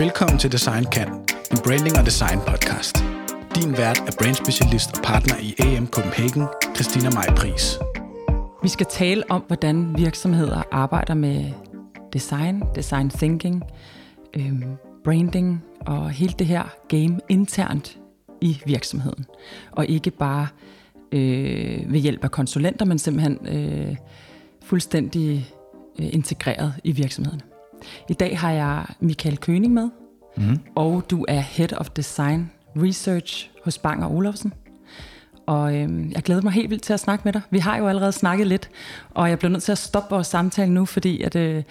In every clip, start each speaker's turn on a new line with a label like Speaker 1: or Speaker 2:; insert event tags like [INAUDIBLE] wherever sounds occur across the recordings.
Speaker 1: Velkommen til Design Kan, en branding og design podcast. Din vært er brandspecialist og partner i AM Copenhagen, Christina Maj Pris.
Speaker 2: Vi skal tale om, hvordan virksomheder arbejder med design, design thinking, øhm, branding og hele det her game internt i virksomheden. Og ikke bare øh, ved hjælp af konsulenter, men simpelthen øh, fuldstændig øh, integreret i virksomheden. I dag har jeg Michael Køning med, mm. og du er Head of Design Research hos Bang Olufsen. Og øh, jeg glæder mig helt vildt til at snakke med dig. Vi har jo allerede snakket lidt, og jeg bliver nødt til at stoppe vores samtale nu, fordi at, øh,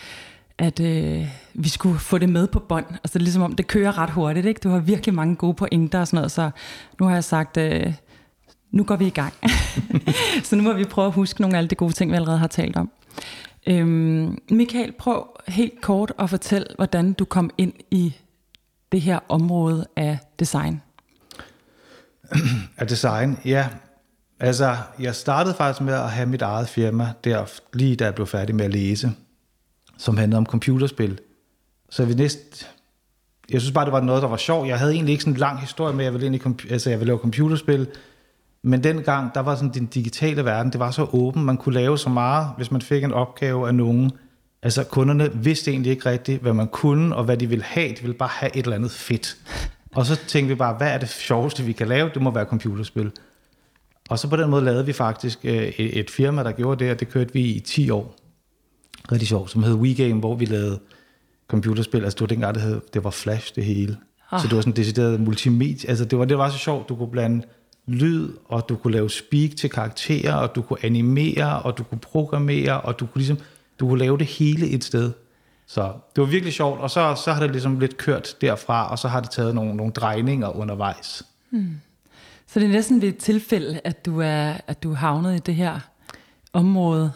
Speaker 2: at øh, vi skulle få det med på bånd. Altså det er ligesom om, det kører ret hurtigt. Ikke? Du har virkelig mange gode pointer og sådan noget, så nu har jeg sagt, øh, nu går vi i gang. [LAUGHS] så nu må vi prøve at huske nogle af alle de gode ting, vi allerede har talt om. Øhm, Michael, prøv helt kort at fortælle, hvordan du kom ind i det her område af design.
Speaker 3: Af design, ja. Altså, jeg startede faktisk med at have mit eget firma, der, lige da jeg blev færdig med at læse, som handlede om computerspil. Så vi næste, jeg synes bare, det var noget, der var sjovt. Jeg havde egentlig ikke sådan en lang historie med, at jeg ville, ind i, altså, jeg ville lave computerspil, men dengang, der var sådan den digitale verden, det var så åben, man kunne lave så meget, hvis man fik en opgave af nogen. Altså kunderne vidste egentlig ikke rigtigt, hvad man kunne, og hvad de ville have. De ville bare have et eller andet fedt. Og så tænkte vi bare, hvad er det sjoveste, vi kan lave? Det må være computerspil. Og så på den måde lavede vi faktisk øh, et firma, der gjorde det, og det kørte vi i 10 år. Rigtig sjovt, som hed WeGame, hvor vi lavede computerspil. Altså det var dengang, det, hed, det var Flash det hele. Ah. Så det var sådan decideret multimedia. Altså det var, det var så sjovt, du kunne blande lyd, og du kunne lave speak til karakterer, og du kunne animere, og du kunne programmere, og du kunne ligesom, du kunne lave det hele et sted. Så det var virkelig sjovt, og så, så har det ligesom lidt kørt derfra, og så har det taget nogle, nogle drejninger undervejs. Hmm.
Speaker 2: Så det er næsten ved et tilfælde, at du er, at du er havnet i det her område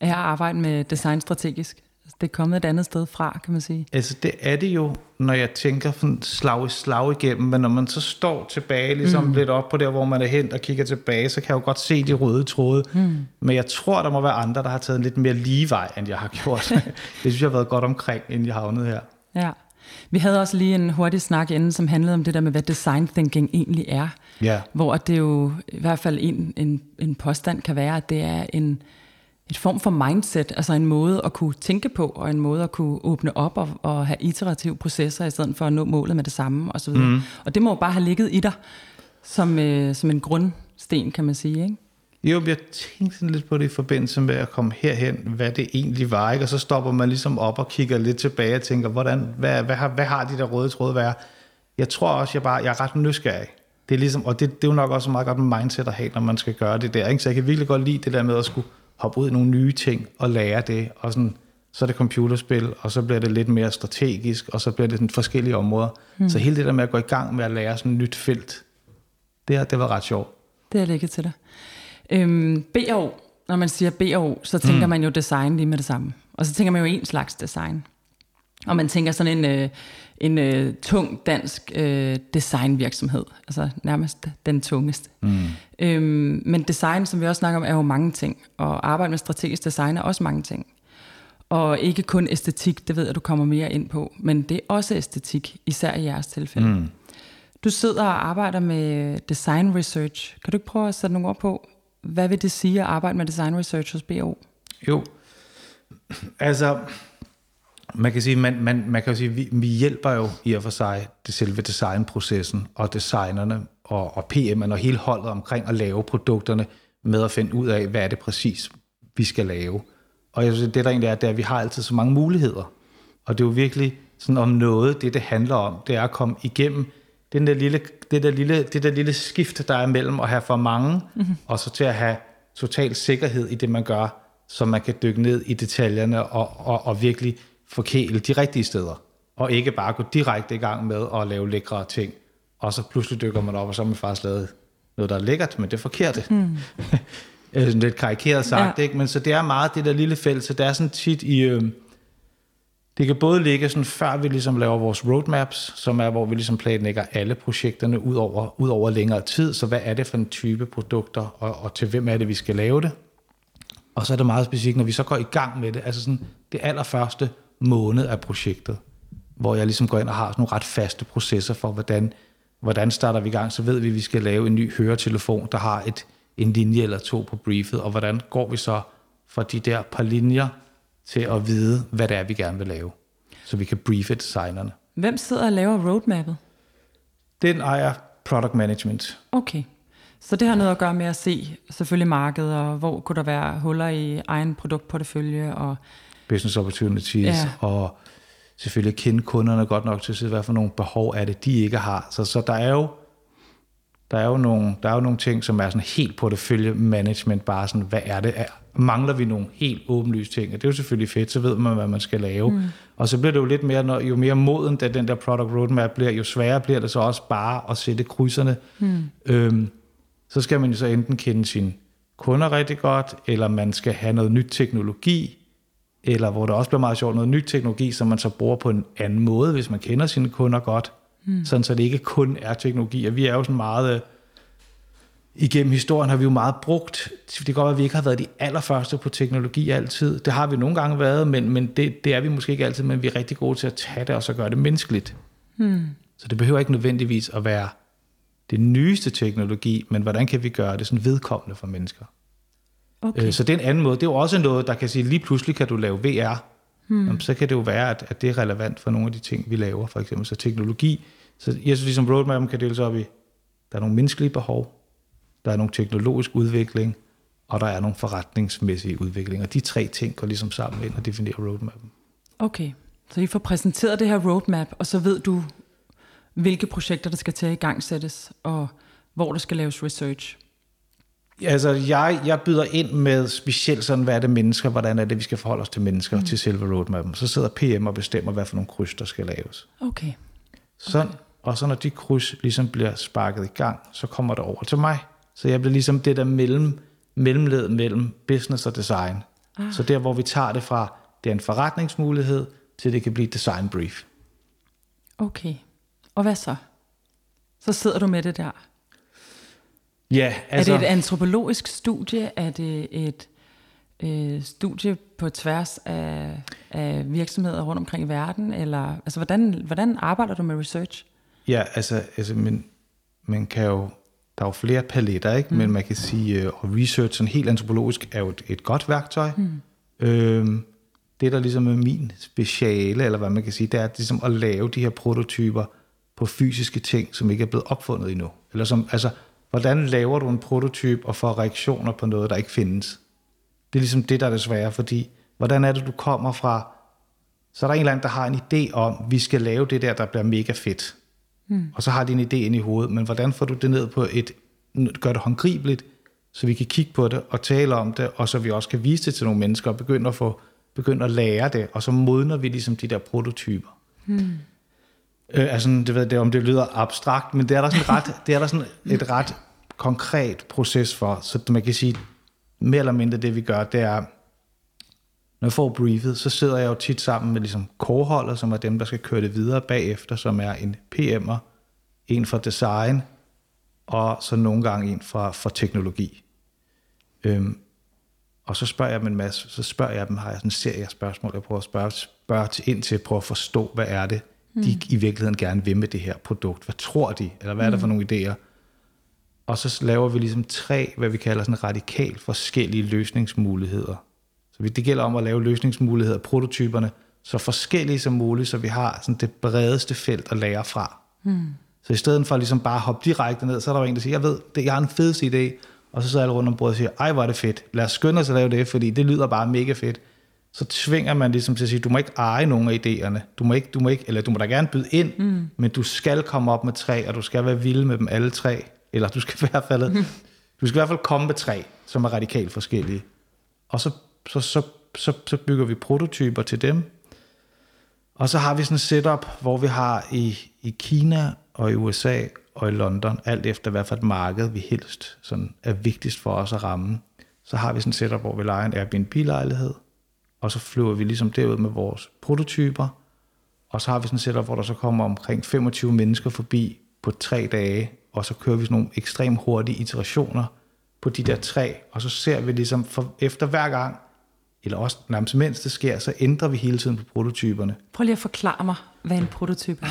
Speaker 2: af at arbejde med design strategisk? Det er kommet et andet sted fra, kan man sige.
Speaker 3: Altså det er det jo, når jeg tænker sådan slag i slag igennem, men når man så står tilbage, ligesom mm. lidt op på der, hvor man er hen og kigger tilbage, så kan jeg jo godt se de røde tråde. Mm. Men jeg tror, der må være andre, der har taget en lidt mere lige vej, end jeg har gjort. [LAUGHS] det synes jeg har været godt omkring, inden jeg havnede her.
Speaker 2: Ja. Vi havde også lige en hurtig snak inden, som handlede om det der med, hvad design thinking egentlig er. Ja. Hvor det jo i hvert fald en, en, en påstand kan være, at det er en et form for mindset, altså en måde at kunne tænke på, og en måde at kunne åbne op og, og have iterative processer, i stedet for at nå målet med det samme, osv. Mm. Og det må jo bare have ligget i dig, som, øh, som en grundsten, kan man sige, ikke?
Speaker 3: Jo, jeg tænkte sådan lidt på det i forbindelse med at komme herhen, hvad det egentlig var, ikke? og så stopper man ligesom op og kigger lidt tilbage og tænker, hvordan, hvad, hvad, har, hvad har de der røde tråde være? Jeg tror også, jeg, bare, jeg er ret nysgerrig. Det er ligesom, og det, det er jo nok også meget godt med mindset at have, når man skal gøre det der. Ikke? Så jeg kan virkelig godt lide det der med at skulle hoppe ud i nogle nye ting og lære det, og sådan, så er det computerspil, og så bliver det lidt mere strategisk, og så bliver det sådan forskellige områder. Mm. Så hele det der med at gå i gang med at lære sådan et nyt felt, det, har, det var ret sjovt.
Speaker 2: Det har ligget til dig. Øhm, BO, når man siger BO, så tænker mm. man jo design lige med det samme. Og så tænker man jo en slags design. Og man tænker sådan en, øh, en øh, tung dansk øh, designvirksomhed, altså nærmest den tungeste. Mm. Øhm, men design, som vi også snakker om, er jo mange ting, og arbejde med strategisk design er også mange ting. Og ikke kun æstetik, det ved jeg, du kommer mere ind på, men det er også æstetik, især i jeres tilfælde. Mm. Du sidder og arbejder med design research. Kan du ikke prøve at sætte nogle ord på, hvad vil det sige at arbejde med design research hos BO?
Speaker 3: Jo, altså man kan sige, man, man, man kan sige, vi, vi hjælper jo i og for sig det selve designprocessen og designerne og, og PM'erne og hele holdet omkring at lave produkterne med at finde ud af, hvad er det præcis, vi skal lave. Og jeg synes, det der egentlig er, det er, at vi har altid så mange muligheder. Og det er jo virkelig sådan om noget, det det handler om, det er at komme igennem den der lille, det, der lille, det der lille skift, der er mellem at have for mange, mm-hmm. og så til at have total sikkerhed i det, man gør, så man kan dykke ned i detaljerne og, og, og virkelig forkæle de rigtige steder, og ikke bare gå direkte i gang med at lave lækre ting, og så pludselig dykker man op, og så har man faktisk lavet noget, der er lækkert, men det er forkert. Mm. [LAUGHS] lidt karikeret sagt, ja. ikke? men så det er meget det der lille felt, så det er sådan tit i... Øh, det kan både ligge sådan, før vi ligesom laver vores roadmaps, som er, hvor vi ligesom planlægger alle projekterne ud over, ud over længere tid. Så hvad er det for en type produkter, og, og til hvem er det, vi skal lave det? Og så er det meget specifikt, når vi så går i gang med det, altså sådan det allerførste måned af projektet. hvor jeg ligesom går ind og har sådan nogle ret faste processer for, hvordan, hvordan starter vi i gang, så ved vi, at vi skal lave en ny høretelefon, der har et, en linje eller to på briefet, og hvordan går vi så fra de der par linjer til at vide, hvad det er, vi gerne vil lave, så vi kan briefe designerne.
Speaker 2: Hvem sidder og laver roadmappet?
Speaker 3: Den ejer product management.
Speaker 2: Okay. Så det har noget at gøre med at se selvfølgelig markedet, og hvor kunne der være huller i egen produktportefølje, og
Speaker 3: Business opportunities,
Speaker 2: Ja.
Speaker 3: og selvfølgelig kende kunderne godt nok til at se, hvad for nogle behov er det, de ikke har. Så, så der er jo der er jo nogle, der er jo nogle ting, som er sådan helt portefølje management, bare sådan, hvad er det? Er, mangler vi nogle helt åbenlyse ting? Og det er jo selvfølgelig fedt, så ved man, hvad man skal lave. Mm. Og så bliver det jo lidt mere, når, jo mere moden da den der product roadmap bliver, jo sværere bliver det så også bare at sætte krydserne. Mm. Øhm, så skal man jo så enten kende sine kunder rigtig godt, eller man skal have noget nyt teknologi, eller hvor det også bliver meget sjovt, noget nyt teknologi, som man så bruger på en anden måde, hvis man kender sine kunder godt. Mm. Sådan så det ikke kun er teknologi. Og vi er jo sådan meget... øh, Igennem historien har vi jo meget brugt, det kan godt være, at vi ikke har været de allerførste på teknologi altid. Det har vi nogle gange været, men, men det, det er vi måske ikke altid, men vi er rigtig gode til at tage det og så gøre det menneskeligt. Hmm. Så det behøver ikke nødvendigvis at være det nyeste teknologi, men hvordan kan vi gøre det sådan vedkommende for mennesker?
Speaker 2: Okay.
Speaker 3: Øh, Så det er en anden måde. Det er jo også noget, der kan sige, lige pludselig kan du lave VR. Hmm. Jamen, så kan det jo være, at, at det er relevant for nogle af de ting, vi laver, for eksempel. Så teknologi, så jeg synes ligesom roadmappen kan deles op i, der er nogle menneskelige behov, der er nogle teknologisk udvikling, og der er nogle forretningsmæssige udvikling. Og de tre ting går ligesom sammen ind og definerer roadmappen.
Speaker 2: okay. Så I får præsenteret det her roadmap, og så ved du, hvilke projekter, der skal til at i gang sættes, og hvor der skal laves research.
Speaker 3: Altså, jeg, jeg byder ind med specielt sådan, hvad er det mennesker, hvordan er det, vi skal forholde os til mennesker, mm. til selve roadmappen. Så sidder PM og bestemmer, hvad for nogle kryds, der skal laves.
Speaker 2: Okay.
Speaker 3: Sådan, og så når de kryds ligesom bliver sparket i gang, så kommer det over til mig. Så jeg bliver ligesom det der mellem, mellemled mellem business og design. Ah. Så der, hvor vi tager det fra, det er en forretningsmulighed, til det kan blive et design brief.
Speaker 2: Okay. Og hvad så? Så sidder du med det der.
Speaker 3: Ja,
Speaker 2: Altså, er det et antropologisk studie? Er det et øh, studie på tværs af, af virksomheder rundt omkring i verden? Eller, altså, hvordan, hvordan arbejder du med research?
Speaker 3: Ja, altså, altså man, man kan jo, der er jo flere paletter, ikke? Mm. men man kan sige, øh, og research sådan helt antropologisk er jo et, et godt værktøj. Mm. Øhm, det, der ligesom er min speciale, eller hvad man kan sige, det er ligesom at lave de her prototyper på fysiske ting, som ikke er blevet opfundet endnu. Eller som, altså, hvordan laver du en prototyp og får reaktioner på noget, der ikke findes? Det er ligesom det, der er det svære, fordi hvordan er det, du kommer fra, så er der en eller anden, der har en idé om, vi skal lave det der, der bliver mega fedt. Mm. Og så har de en idé ind i hovedet, men hvordan får du det ned på et, gør det håndgribeligt, så vi kan kigge på det og tale om det, og så vi også kan vise det til nogle mennesker og begynde at, få, begynde at lære det, og så modner vi ligesom de der prototyper. Mm. Øh, altså, det ved det, om det lyder abstrakt, men det er der sådan, ret, det er der sådan et ret konkret proces for, så man kan sige, mere eller mindre det vi gør, det er, når jeg får briefet, så sidder jeg jo tit sammen med ligesom coreholdet som er dem, der skal køre det videre bagefter, som er en PM'er, en for design, og så nogle gange en for, for teknologi. Øhm, og så spørger jeg dem en masse, så spørger jeg dem, har jeg sådan en serie af spørgsmål, jeg prøver at spørge, spørge ind til at prøve at forstå, hvad er det, de i virkeligheden gerne vil med det her produkt. Hvad tror de, eller hvad er der for nogle idéer? Og så laver vi ligesom tre, hvad vi kalder sådan radikalt forskellige løsningsmuligheder. Så det gælder om at lave løsningsmuligheder, prototyperne, så forskellige som muligt, så vi har sådan det bredeste felt at lære fra. Mm. Så i stedet for ligesom bare at hoppe direkte ned, så er der jo en, der siger, jeg ved, det, jeg har en fedeste idé, og så sidder alle rundt om bordet og siger, ej hvor er det fedt, lad os skynde os at lave det, fordi det lyder bare mega fedt. Så tvinger man ligesom til at sige, du må ikke eje nogen af idéerne, du må ikke, du må ikke, eller du må da gerne byde ind, mm. men du skal komme op med tre, og du skal være vild med dem alle tre, eller du skal i hvert fald, [LAUGHS] du skal i hvert fald komme med tre, som er radikalt forskellige. Og så, så, så, så, så bygger vi prototyper til dem, og så har vi sådan et setup, hvor vi har i, i Kina og i USA og i London, alt efter hvad for et marked vi helst sådan er vigtigst for os at ramme, så har vi sådan et setup, hvor vi leger en Airbnb-lejlighed, og så flyver vi ligesom derud med vores prototyper, og så har vi sådan et setup, hvor der så kommer omkring 25 mennesker forbi på tre dage, og så kører vi sådan nogle ekstremt hurtige iterationer på de der tre, og så ser vi ligesom for, efter hver gang, eller også nærmest mens det sker, så ændrer vi hele tiden på prototyperne.
Speaker 2: Prøv lige at forklare mig, hvad en prototype er.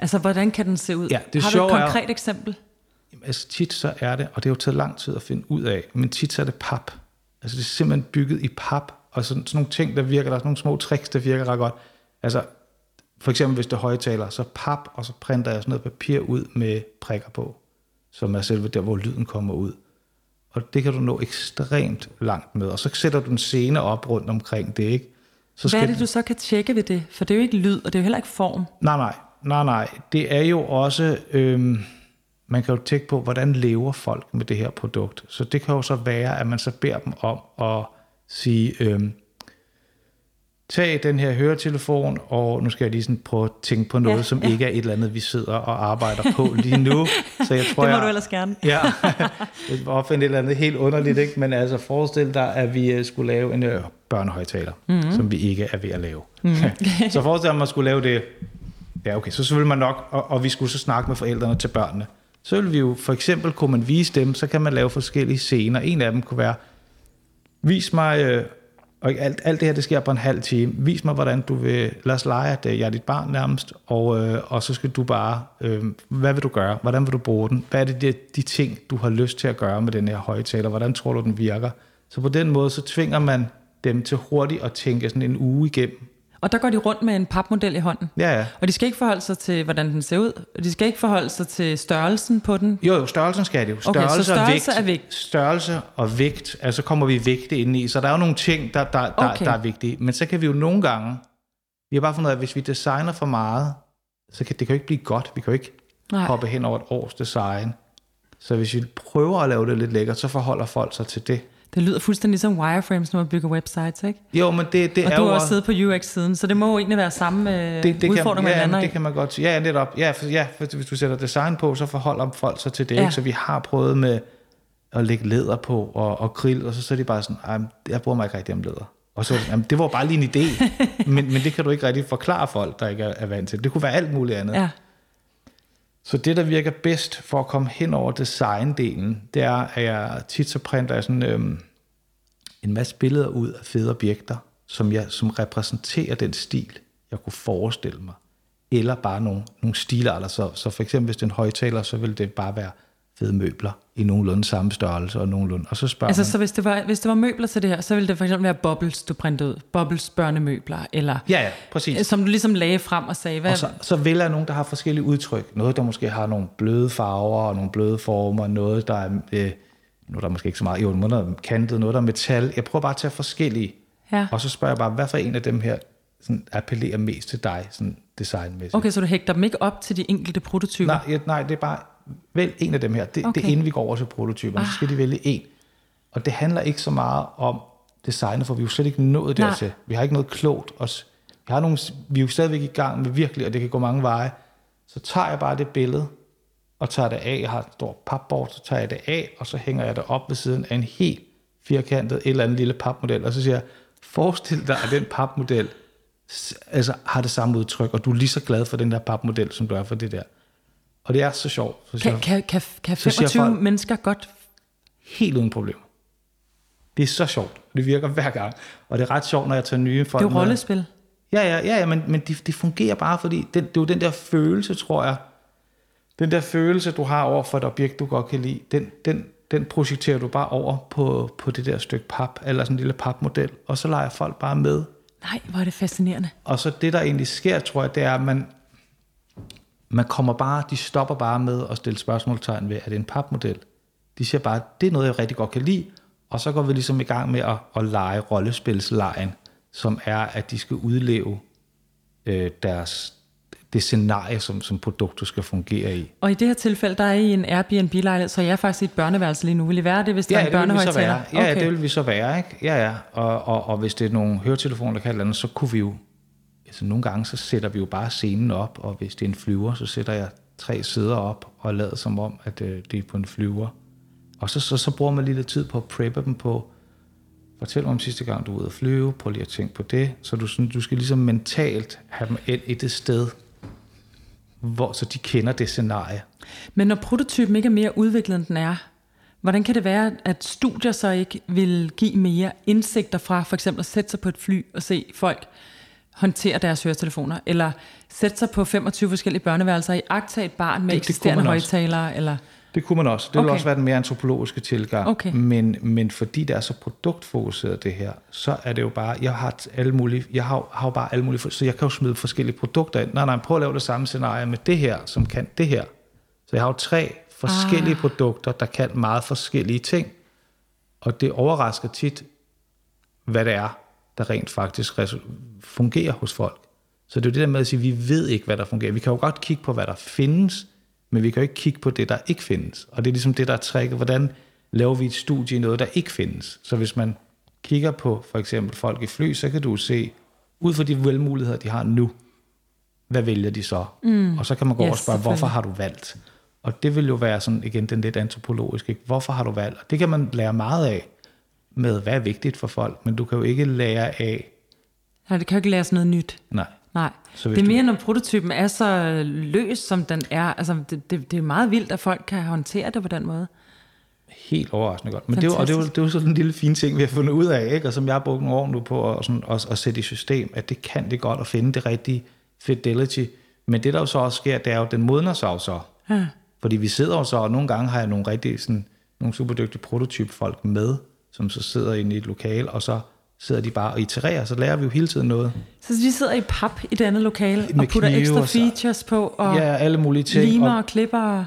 Speaker 2: Altså, hvordan kan den se ud?
Speaker 3: Ja, det
Speaker 2: Har du et
Speaker 3: er-
Speaker 2: konkret eksempel?
Speaker 3: Jamen, altså tit så er det, og det har jo taget lang tid at finde ud af, men tit så er det pap. Altså det er simpelthen bygget i pap, og sådan, sådan nogle ting, der virker, der er sådan nogle små tricks, der virker ret godt. Altså for eksempel hvis det er højtaler, så pap, og så printer jeg sådan noget papir ud med prikker på, som er selve der, hvor lyden kommer ud. Og det kan du nå ekstremt langt med, og så sætter du en scene op rundt omkring det, ikke? Så
Speaker 2: Hvad er det, du så kan tjekke ved det? For det er jo ikke lyd, og det er jo heller ikke form.
Speaker 3: Nej, nej, nej, nej. Det er jo også, øhm, man kan jo tænke på, hvordan lever folk med det her produkt. Så det kan jo så være, at man så beder dem om at sige, øhm, tag den her høretelefon, og nu skal jeg lige sådan prøve at tænke på noget,
Speaker 2: Ja,
Speaker 3: som
Speaker 2: ja.
Speaker 3: ikke er et eller andet, vi sidder og arbejder på lige nu. Så jeg [LAUGHS] tror,
Speaker 2: Det må
Speaker 3: jeg,
Speaker 2: du ellers gerne.
Speaker 3: Ja, [LAUGHS] jeg opfinde et eller andet helt underligt, ikke? men altså forestil dig, at vi øh, skulle lave en øh, børnehøjtaler, mm-hmm. som vi ikke er ved at lave. Mm-hmm. [LAUGHS] så forestil dig, at man skulle lave det, ja okay, så, ville man nok, og, og vi skulle så snakke med forældrene til børnene. Så ville vi jo, for eksempel kunne man vise dem, så kan man lave forskellige scener. En af dem kunne være, vis mig, øh, og alt, alt det her, det sker på en halv time. Vis mig, hvordan du vil, lad os lege, at øh, jeg er dit barn nærmest, og, øh, og så skal du bare, øh, hvad vil du gøre? Hvordan vil du bruge den? Hvad er det, de, de ting, du har lyst til at gøre med den her højtaler? Hvordan tror du, den virker? Så på den måde, så tvinger man dem til hurtigt at tænke sådan en uge igennem.
Speaker 2: Og der går de rundt med en papmodel i hånden.
Speaker 3: Ja, ja.
Speaker 2: Og de skal ikke forholde sig til, hvordan den ser ud. De skal ikke forholde sig til størrelsen på den.
Speaker 3: Jo, jo, størrelsen skal det jo.
Speaker 2: Okay, så
Speaker 3: Størrelse, og
Speaker 2: størrelse
Speaker 3: vægt,
Speaker 2: er vægt.
Speaker 3: Størrelse og vægt, altså kommer vi vægte ind i. Så der er jo nogle ting, der, der, der,
Speaker 2: Okay.
Speaker 3: der er vigtige. Men så kan vi jo nogle gange, vi har bare fundet ud af, at hvis vi designer for meget, så kan det kan jo ikke blive godt. Vi kan jo ikke
Speaker 2: Nej.
Speaker 3: hoppe hen over et års design. Så hvis vi prøver at lave det lidt lækkert, så forholder folk sig til det.
Speaker 2: Det lyder fuldstændig som wireframes, når man bygger websites, ikke?
Speaker 3: Jo, men det, det
Speaker 2: Og
Speaker 3: er
Speaker 2: du
Speaker 3: jo
Speaker 2: har også siddet på UX-siden, så det må jo egentlig være samme øh,
Speaker 3: det, det
Speaker 2: udfordring,
Speaker 3: kan,
Speaker 2: man
Speaker 3: ja,
Speaker 2: lander
Speaker 3: det kan man godt sige. Ja, netop. Ja, for, ja, for hvis du sætter design på, så forholder folk sig til det.
Speaker 2: Ja.
Speaker 3: Ikke? Så vi har prøvet med at lægge læder på og, og grill, og så, så er de bare sådan, "Ej, men jeg bruger mig ikke rigtig om læder. Og så, jamen, det var bare lige en idé, [LAUGHS] men, men det kan du ikke rigtig forklare folk, der ikke er, er vant til. Det kunne være alt muligt andet.
Speaker 2: Ja.
Speaker 3: Så det, der virker bedst for at komme hen over designdelen, det er, at jeg tit så printer jeg sådan øhm, en masse billeder ud af fede objekter, som, jeg, som repræsenterer den stil, jeg kunne forestille mig. Eller bare nogle, nogle stilarter. Så, så for eksempel, hvis det er en højtaler, så vil det bare være fede møbler i nogenlunde samme størrelse og nogenlunde. Og så spørger
Speaker 2: Altså,
Speaker 3: man,
Speaker 2: så hvis det, var, hvis det var møbler til det her, så ville det for eksempel være Bubbles, du printede ud. Bubbles børnemøbler, eller
Speaker 3: ja, ja, præcis.
Speaker 2: som du ligesom lagde frem og sagde, hvad,
Speaker 3: Og så, så vælger jeg nogen, der har forskellige udtryk. Noget, der måske har nogle bløde farver og nogle bløde former. Noget, der er... Øh, nu er der måske ikke så meget... Jo, noget, der er kantet, noget, der er metal. Jeg prøver bare at tage forskellige.
Speaker 2: Ja.
Speaker 3: Og så spørger jeg bare, hvad for en af dem her sådan, appellerer mest til dig, sådan designmæssigt?
Speaker 2: Okay, så du hægter dem ikke op til de enkelte prototyper?
Speaker 3: Nej, ja, nej, det er bare... Vælg en af dem her. Det, okay. det er inden vi går over til prototyperne. Ah. Så skal de vælge en. Og det handler ikke så meget om designet, for vi er jo slet ikke nået
Speaker 2: Nej.
Speaker 3: dertil. Vi har ikke noget klogt. Os. Vi, har nogle, vi er jo stadigvæk i gang med virkelig, og det kan gå mange veje. Så tager jeg bare det billede, og tager det af. Jeg har et stort papbord, så tager jeg det af, og så hænger jeg det op ved siden af en helt firkantet, et eller andet lille papmodel. Og så siger jeg, forestil dig, at den papmodel altså, har det samme udtryk, og du er lige så glad for den der papmodel, som du er for det der. Og det er så sjovt. Så
Speaker 2: Kan, kan, kan, kan
Speaker 3: Så siger
Speaker 2: 25
Speaker 3: folk-
Speaker 2: mennesker godt...
Speaker 3: helt uden problemer. Det er så sjovt. Det virker hver gang. Og det er ret sjovt, når jeg tager nye folk
Speaker 2: Det er jo rollespil.
Speaker 3: Ja, ja, ja, ja men, men det, det fungerer bare, fordi det, det er jo den der følelse, tror jeg. Den der følelse, du har over for et objekt, du godt kan lide, den, den, den projekterer du bare over på, på det der stykke pap, eller sådan en lille papmodel, og så leger folk bare med.
Speaker 2: Nej, hvor er det fascinerende.
Speaker 3: Og så det, der egentlig sker, tror jeg, det er, at man, man kommer bare, de stopper bare med at stille spørgsmålstegn ved, er det en papmodel? De siger bare, det er noget, jeg rigtig godt kan lide, og så går vi ligesom i gang med at, at lege rollespilslejen, som er, at de skal udleve øh, deres, det scenarie, som, som produktet skal fungere i.
Speaker 2: Og i det her tilfælde, der er I en Airbnb-lejlighed, så jeg er faktisk i et børneværelse lige nu. Vil I være det, hvis der
Speaker 3: Ja,
Speaker 2: er en børnehøjtaler?
Speaker 3: Ja, okay. det vil vi så være, ikke? Ja, ja. Og, og, og hvis det er nogle høretelefoner, der kan eller andet, så kunne vi jo... Så nogle gange, så sætter vi jo bare scenen op, og hvis det er en flyver, så sætter jeg tre sæder op og lader som om, at øh, det er på en flyver. Og så, så, så bruger man lige lidt tid på at preppe dem på, fortæl mig om sidste gang, du var ude at flyve, prøv lige at tænke på det. Så du, sådan, du skal ligesom mentalt have dem et, et sted, hvor, så de kender det scenarie.
Speaker 2: Men når prototypen ikke er mere udviklet, end den er, Hvordan kan det være, at studier så ikke vil give mere indsigter fra for eksempel at sætte sig på et fly og se folk håndtere deres høretelefoner, eller sætte sig på 25 forskellige børneværelser i agtage et barn med
Speaker 3: Det- det
Speaker 2: eksisterende højtalere, eller...
Speaker 3: Det kunne man også. Det ville
Speaker 2: Okay.
Speaker 3: også være den mere antropologiske tilgang.
Speaker 2: Okay.
Speaker 3: Men, men fordi det er så produktfokuseret det her, så er det jo bare, jeg har alle mulige, jeg har, har jo bare alle mulige, så jeg kan jo smide forskellige produkter ind. Nej, nej, prøv at lave det samme scenarie med det her, som kan det her. Så jeg har jo tre forskellige ah. produkter, der kan meget forskellige ting. Og det overrasker tit, hvad det er, der rent faktisk fungerer hos folk. Så det er jo det der med at sige, at vi ved ikke, hvad der fungerer. Vi kan jo godt kigge på, hvad der findes, men vi kan jo ikke kigge på det, der ikke findes. Og det er ligesom det, der er tricket. Hvordan laver vi et studie i noget, der ikke findes? Så hvis man kigger på for eksempel folk i fly, så kan du se, ud fra de valgmuligheder, de har nu, hvad vælger de så? Mm. Og så kan man gå over og
Speaker 2: Yes,
Speaker 3: spørge, hvorfor har du valgt? Og det vil jo være sådan, igen, den lidt antropologiske. Ikke? Hvorfor har du valgt? Og det kan man lære meget af med, hvad er vigtigt for folk, men du kan jo ikke lære af,
Speaker 2: Ja, det kan jo ikke lære sådan noget nyt.
Speaker 3: nej,
Speaker 2: Nej,
Speaker 3: Så
Speaker 2: det er
Speaker 3: du-
Speaker 2: mere, når prototypen er så løs, som den er. Altså, det, det, det er meget vildt, at folk kan håndtere det på den måde.
Speaker 3: helt overraskende godt. Men det er, jo, det, er jo, det er jo sådan en lille fin ting, vi har fundet ud af, ikke? og som jeg har brugt nogle år nu på at, sådan, at, at sætte i system, at det kan det godt at finde det rigtige fidelity. Men det, der jo så også sker, det er jo, at den modner sig jo så.
Speaker 2: Ja.
Speaker 3: Fordi vi sidder jo så, og nogle gange har jeg nogle rigtig sådan, nogle super dygtige prototypfolk med, som så sidder inde i et lokal, og så sidder de bare og itererer, så lærer vi jo hele tiden noget.
Speaker 2: Så vi sidder i pap i det andet lokale
Speaker 3: Med
Speaker 2: og putter ekstra
Speaker 3: og så-
Speaker 2: features på, og
Speaker 3: Ja, alle mulige ting.
Speaker 2: limer
Speaker 3: Og,
Speaker 2: og klipper.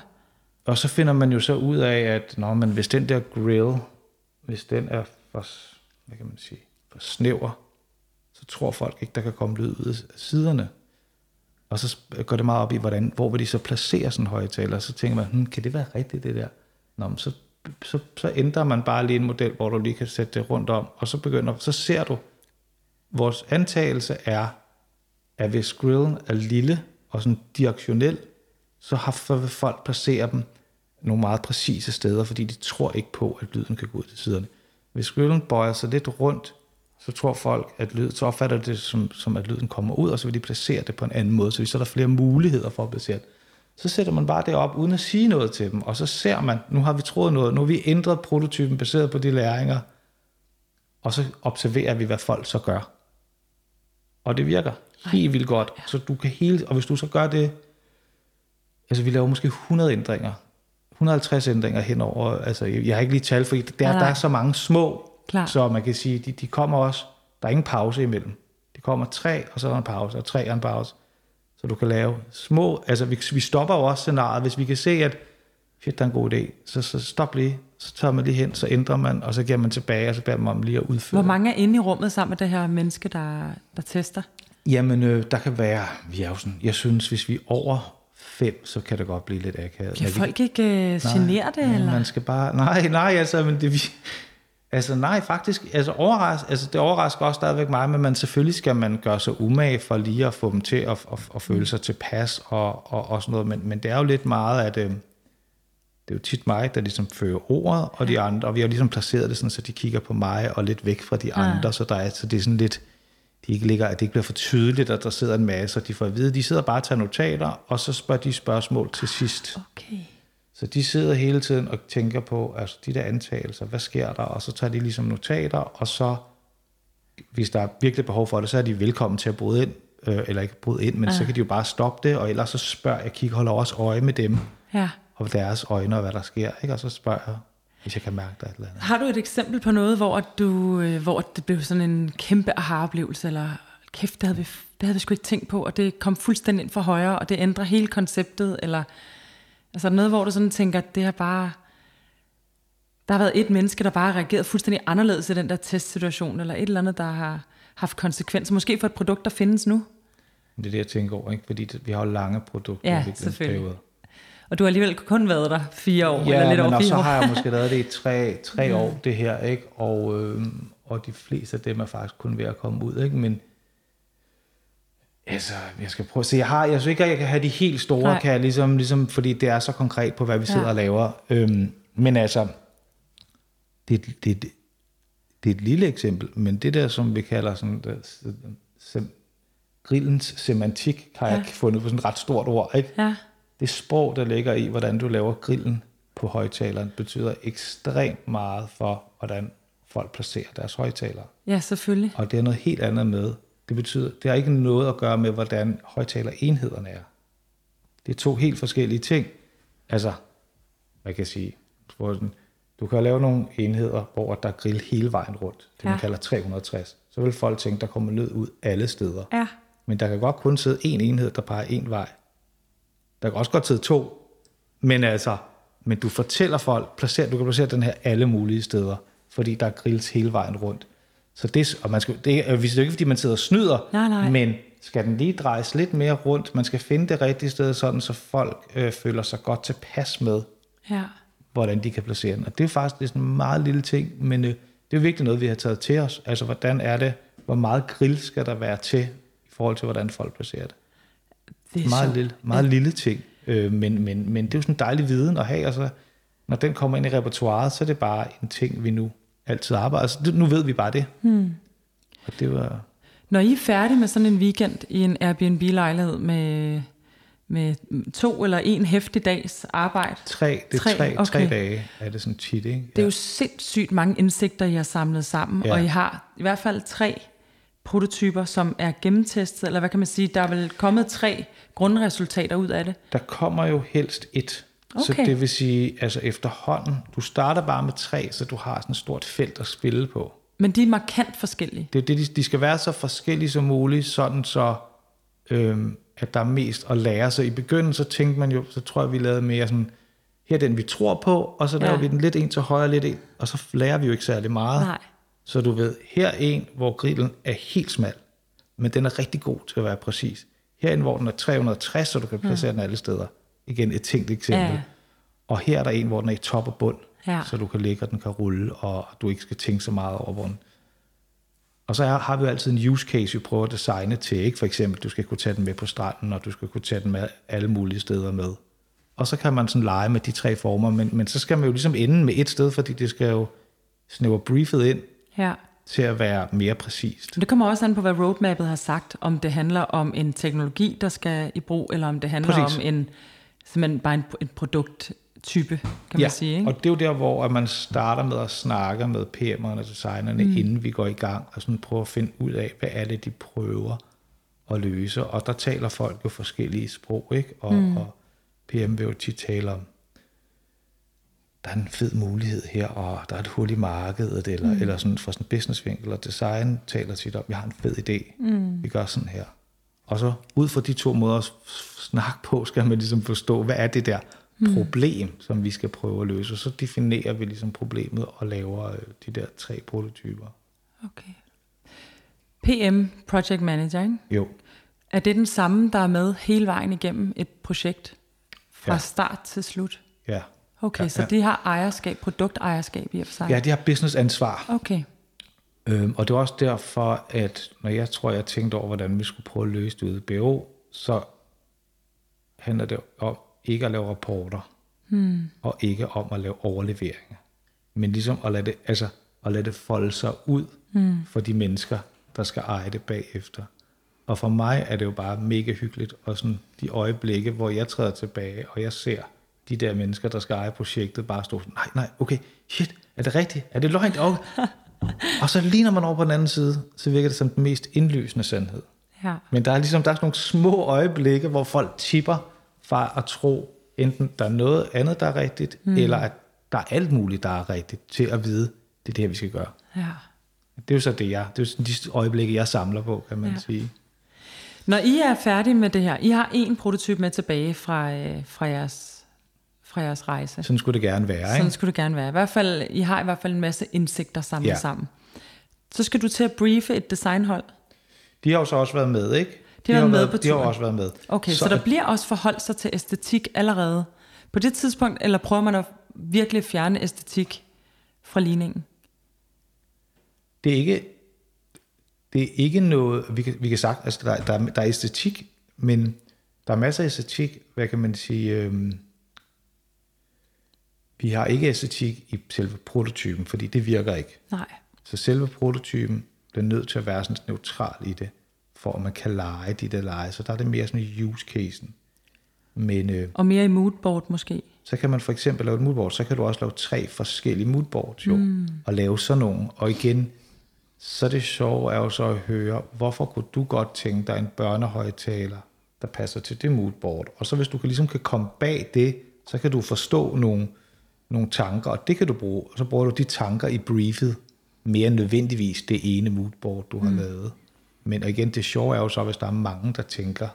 Speaker 2: og-
Speaker 3: så finder man jo så ud af, at nå, men hvis den der grill, hvis den er for, hvad kan man sige, for snæver, så tror folk ikke, der kan komme lyd ud af siderne. Og så går det meget op i, hvordan, hvor vil de så placere sådan en højtaler. Så tænker man, hm, kan det være rigtigt det der? Nå, men så, så, så ændrer man bare lige en model, hvor du lige kan sætte det rundt om, og så begynder, så ser du, vores antagelse er, at hvis grillen er lille og sådan direktionel, så har vil folk placere dem nogle meget præcise steder, fordi de tror ikke på, at lyden kan gå ud til siderne. Hvis grillen bøjer sig lidt rundt, så tror folk, at lyd, så opfatter det som, som, at lyden kommer ud, og så vil de placere det på en anden måde, så så er der flere muligheder for at placere det. Så sætter man bare det op, uden at sige noget til dem, og så ser man, nu har vi troet noget, nu har vi ændret prototypen baseret på de læringer, og så observerer vi, hvad folk så gør. Og det virker helt vildt godt. Så du kan hele, og hvis du så gør det, altså vi laver måske 100 ændringer, 150 ændringer henover, altså jeg har ikke lige tal, for der,
Speaker 2: Nej, nej.
Speaker 3: der er så mange små,
Speaker 2: Klar.
Speaker 3: så man kan sige, de, de kommer også, der er ingen pause imellem. De kommer tre, og så er der en pause, og tre er en pause. Så du kan lave små, altså vi, vi stopper jo også scenariet, hvis vi kan se, at shit, der er en god idé, så, så stop lige, så tager man lige hen, så ændrer man, og så giver man tilbage, og så beder man om lige at udføre.
Speaker 2: Hvor mange er inde i rummet sammen med det her menneske, der, der tester?
Speaker 3: Jamen, øh, der kan være, vi er jo sådan, jeg synes, hvis vi er over fem, så kan det godt blive lidt akavet.
Speaker 2: Kan folk ikke genere det?
Speaker 3: Ja,
Speaker 2: eller?
Speaker 3: Man skal bare, nej, nej, altså, men det, vi, altså nej, faktisk, altså, overras, altså det overrasker også stadigvæk mig, men man, selvfølgelig skal man gøre sig umage for lige at få dem til at, at, at føle sig tilpas og, og, og sådan noget, men, men det er jo lidt meget, at øh, det er jo tit mig, der ligesom fører ordet, og de andre, og vi har jo ligesom placeret det sådan, så de kigger på mig og lidt væk fra de andre, så, der er, så det er sådan lidt, de ikke ligger, at det ikke bliver for tydeligt, at der sidder en masse, og de får at vide, de sidder bare og tager notater, og så spørger de spørgsmål til sidst.
Speaker 2: Okay.
Speaker 3: Så de sidder hele tiden og tænker på, altså de der antagelser, hvad sker der? Og så tager de ligesom notater, og så, hvis der er virkelig behov for det, så er de velkommen til at bryde ind, øh, eller ikke bryde ind, men ja. så kan de jo bare stoppe det, og ellers så spørger jeg, kigger, holder også øje med dem,
Speaker 2: Ja.
Speaker 3: og deres øjne, og hvad der sker, ikke? og så spørger jeg, hvis jeg kan mærke, der er et eller andet.
Speaker 2: Har du et eksempel på noget, hvor, du, øh, hvor det blev sådan en kæmpe aha-oplevelse, eller kæft, det havde, vi, det havde vi sgu ikke tænkt på, og det kom fuldstændig ind for højre, og det ændrer hele konceptet, eller altså noget, hvor du sådan tænker, det er bare, der har været et menneske, der bare har reageret fuldstændig anderledes i den der testsituation, eller et eller andet, der har haft konsekvenser, måske for et produkt, der findes nu.
Speaker 3: Det er det, jeg tænker over, ikke? fordi vi har jo lange produkter.
Speaker 2: Ja. Og du har alligevel kun været der fire år, eller
Speaker 3: Ja,
Speaker 2: lidt
Speaker 3: men
Speaker 2: over fire
Speaker 3: så
Speaker 2: år.
Speaker 3: har jeg måske lavet det i tre, [LAUGHS] tre år, det her, ikke? Og, øh, og de fleste af dem er faktisk kun ved at komme ud, ikke? Men altså, jeg skal prøve at se, jeg har, jeg synes ikke, at jeg kan have de helt store,
Speaker 2: Nej.
Speaker 3: kan jeg ligesom, ligesom, fordi det er så konkret på, hvad vi sidder
Speaker 2: Ja.
Speaker 3: og laver. Øhm, men altså, det, det, det, det er et lille eksempel, men det der, som vi kalder sådan, der, sem, grillens semantik, har ja. jeg fundet på sådan et ret stort ord, ikke?
Speaker 2: Ja,
Speaker 3: det sprog, der ligger i, hvordan du laver grillen på højtaleren betyder ekstremt meget for, hvordan folk placerer deres højtalere.
Speaker 2: Ja, selvfølgelig.
Speaker 3: Og det er noget helt andet med. Det betyder, det har ikke noget at gøre med, hvordan højtalerenhederne er. Det er to helt forskellige ting. Altså, man kan sige, du kan lave nogle enheder, hvor der er grill hele vejen rundt. Det man kalder 360. Så vil folk tænke, der kommer lyd ud alle steder.
Speaker 2: Ja.
Speaker 3: Men der kan godt kun sidde en enhed, der peger en vej. Der kan også godt sidde to. Men altså, men du fortæller folk, placer, du kan placere den her alle mulige steder, fordi der er grills hele vejen rundt. Så det, og man skal, det er jo ikke, fordi man sidder og snyder,
Speaker 2: nej, nej.
Speaker 3: men skal den lige drejes lidt mere rundt. Man skal finde det rigtige sted, sådan så folk øh, føler sig godt tilpas med,
Speaker 2: ja.
Speaker 3: hvordan de kan placere den. Og det er faktisk det er sådan en meget lille ting, men øh, det er virkelig noget, vi har taget til os. Altså, hvordan er det, hvor meget grill skal der være til, i forhold til, hvordan folk placerer det. Det er meget, så, lille, meget ja. lille ting, øh, men, men, men det er jo sådan en dejlig viden at have, og så, når den kommer ind i repertoireet, så er det bare en ting, vi nu altid arbejder. Altså, det, nu ved vi bare det.
Speaker 2: Hmm.
Speaker 3: Og det var...
Speaker 2: Når I er færdige med sådan en weekend i en Airbnb-lejlighed med, med to eller en hæftig dags arbejde?
Speaker 3: Tre, det er tre, tre, okay. tre dage er det sådan tit, ikke? Ja.
Speaker 2: Det er jo sindssygt mange indsigter, I har samlet sammen, ja. og I har i hvert fald tre prototyper, som er gennemtestet, eller hvad kan man sige, der er vel kommet tre grundresultater ud af det?
Speaker 3: Der kommer jo helst et. Okay. Så det vil sige, altså efterhånden, du starter bare med tre, så du har sådan et stort felt at spille på.
Speaker 2: Men de er markant forskellige.
Speaker 3: Det er det, de, de skal være så forskellige som muligt, sådan så, øhm, at der er mest at lære. Så i begyndelsen, så tænkte man jo, så tror jeg, vi lavede mere sådan, her er den, vi tror på, og så laver ja. vi den lidt en til højre, lidt en, og så lærer vi jo ikke særlig meget.
Speaker 2: Nej.
Speaker 3: Så du ved, her er en, hvor grillen er helt smal, men den er rigtig god til at være præcis. Herinde, hvor den er 360, så du kan placere ja. den alle steder. Igen et tænkt eksempel. Ja. Og her er der en, hvor den er i top og bund, ja. så du kan ligge, og den kan rulle, og du ikke skal tænke så meget over, hvor den... Og så har vi jo altid en use case, vi prøver at designe til. Ikke? For eksempel, du skal kunne tage den med på stranden, og du skal kunne tage den med alle mulige steder med. Og så kan man sådan lege med de tre former, men, men så skal man jo ligesom ende med et sted, fordi det skal jo snævre briefet ind
Speaker 2: ja.
Speaker 3: til at være mere præcist.
Speaker 2: Det kommer også an på, hvad roadmappet har sagt, om det handler om en teknologi, der skal i brug, eller om det handler Præcis. om en simpelthen bare en, en produkttype, kan
Speaker 3: ja,
Speaker 2: man sige. Ikke?
Speaker 3: og det er jo der, hvor at man starter med at snakke med PM'erne og designerne, mm. inden vi går i gang, og sådan prøver at finde ud af, hvad er det, de prøver at løse. Og der taler folk jo forskellige sprog, ikke? Og, mm. og PM vil jo tit tale om, der er en fed mulighed her, og der er et hul i markedet, eller, mm. eller sådan fra sådan en businessvinkel, og design taler tit om, vi har en fed idé, mm. vi gør sådan her. Og så ud fra de to måder at snakke på, skal man ligesom forstå, hvad er det der mm. problem, som vi skal prøve at løse. Og så definerer vi ligesom problemet og laver øh, de der tre prototyper.
Speaker 2: Okay. PM, Project Manager, ikke?
Speaker 3: Jo.
Speaker 2: Er det den samme, der er med hele vejen igennem et projekt? Fra ja. start til slut?
Speaker 3: Ja.
Speaker 2: Okay,
Speaker 3: ja,
Speaker 2: så
Speaker 3: ja.
Speaker 2: de har ejerskab, produktejerskab i og for sig?
Speaker 3: Ja, de har businessansvar.
Speaker 2: Okay.
Speaker 3: Øhm, og det er også derfor, at når jeg tror, jeg tænkte over, hvordan vi skulle prøve at løse det ude i BO, så handler det om ikke at lave rapporter,
Speaker 2: hmm.
Speaker 3: og ikke om at lave overleveringer. Men ligesom at lade det, altså, at lade det folde sig ud
Speaker 2: hmm.
Speaker 3: for de mennesker, der skal eje det bagefter. Og for mig er det jo bare mega hyggeligt, og sådan de øjeblikke, hvor jeg træder tilbage, og jeg ser de der mennesker, der skal eje projektet, bare stå sådan, nej, nej, okay, shit, er det rigtigt? Er det løgn? Okay. [LAUGHS] og så lige når man over på den anden side, så virker det som den mest indlysende sandhed.
Speaker 2: Ja.
Speaker 3: Men der er ligesom der er sådan nogle små øjeblikke, hvor folk tipper fra at tro, enten der er noget andet, der er rigtigt, mm. eller at der er alt muligt, der er rigtigt, til at vide, det er det her, vi skal gøre.
Speaker 2: Ja.
Speaker 3: Det er jo så det, jeg, det er jo de øjeblikke, jeg samler på, kan man ja. sige.
Speaker 2: Når I er færdige med det her, I har en prototyp med tilbage fra, øh, fra, jeres, fra jeres rejse.
Speaker 3: Sådan skulle det gerne være, ikke?
Speaker 2: Sådan skulle det gerne være. I, hvert fald, I har i hvert fald en masse indsigter samlet ja. sammen. Så skal du til at briefe et designhold.
Speaker 3: De har jo så også været med, ikke?
Speaker 2: De, de har, med
Speaker 3: været,
Speaker 2: på
Speaker 3: de har også været med.
Speaker 2: Okay, så, så der bliver også forholdt sig til æstetik allerede på det tidspunkt, eller prøver man at virkelig fjerne æstetik fra ligningen?
Speaker 3: Det er ikke, det er ikke noget, vi kan, vi kan sagt, altså der, der, der er æstetik, men der er masser af æstetik, hvad kan man sige, øhm, vi har ikke æstetik i selve prototypen, fordi det virker ikke.
Speaker 2: Nej.
Speaker 3: Så selve prototypen bliver nødt til at være sådan neutral i det, for at man kan lege de der lege. Så der er det mere sådan use casen. Men øh,
Speaker 2: Og mere i moodboard måske.
Speaker 3: så kan man for eksempel lave et moodboard, så kan du også lave tre forskellige moodboards jo, mm. og lave sådan nogle. Og igen, så det sjove er jo så at høre, hvorfor kunne du godt tænke dig en børnehøjtaler, der passer til det moodboard. Og så hvis du kan, ligesom kan komme bag det, så kan du forstå nogle, nogle tanker, og det kan du bruge. Og så bruger du de tanker i briefet, mere end nødvendigvis det ene moodboard, du har mm. lavet. Men og igen, det sjove er jo så, hvis der er mange, der tænker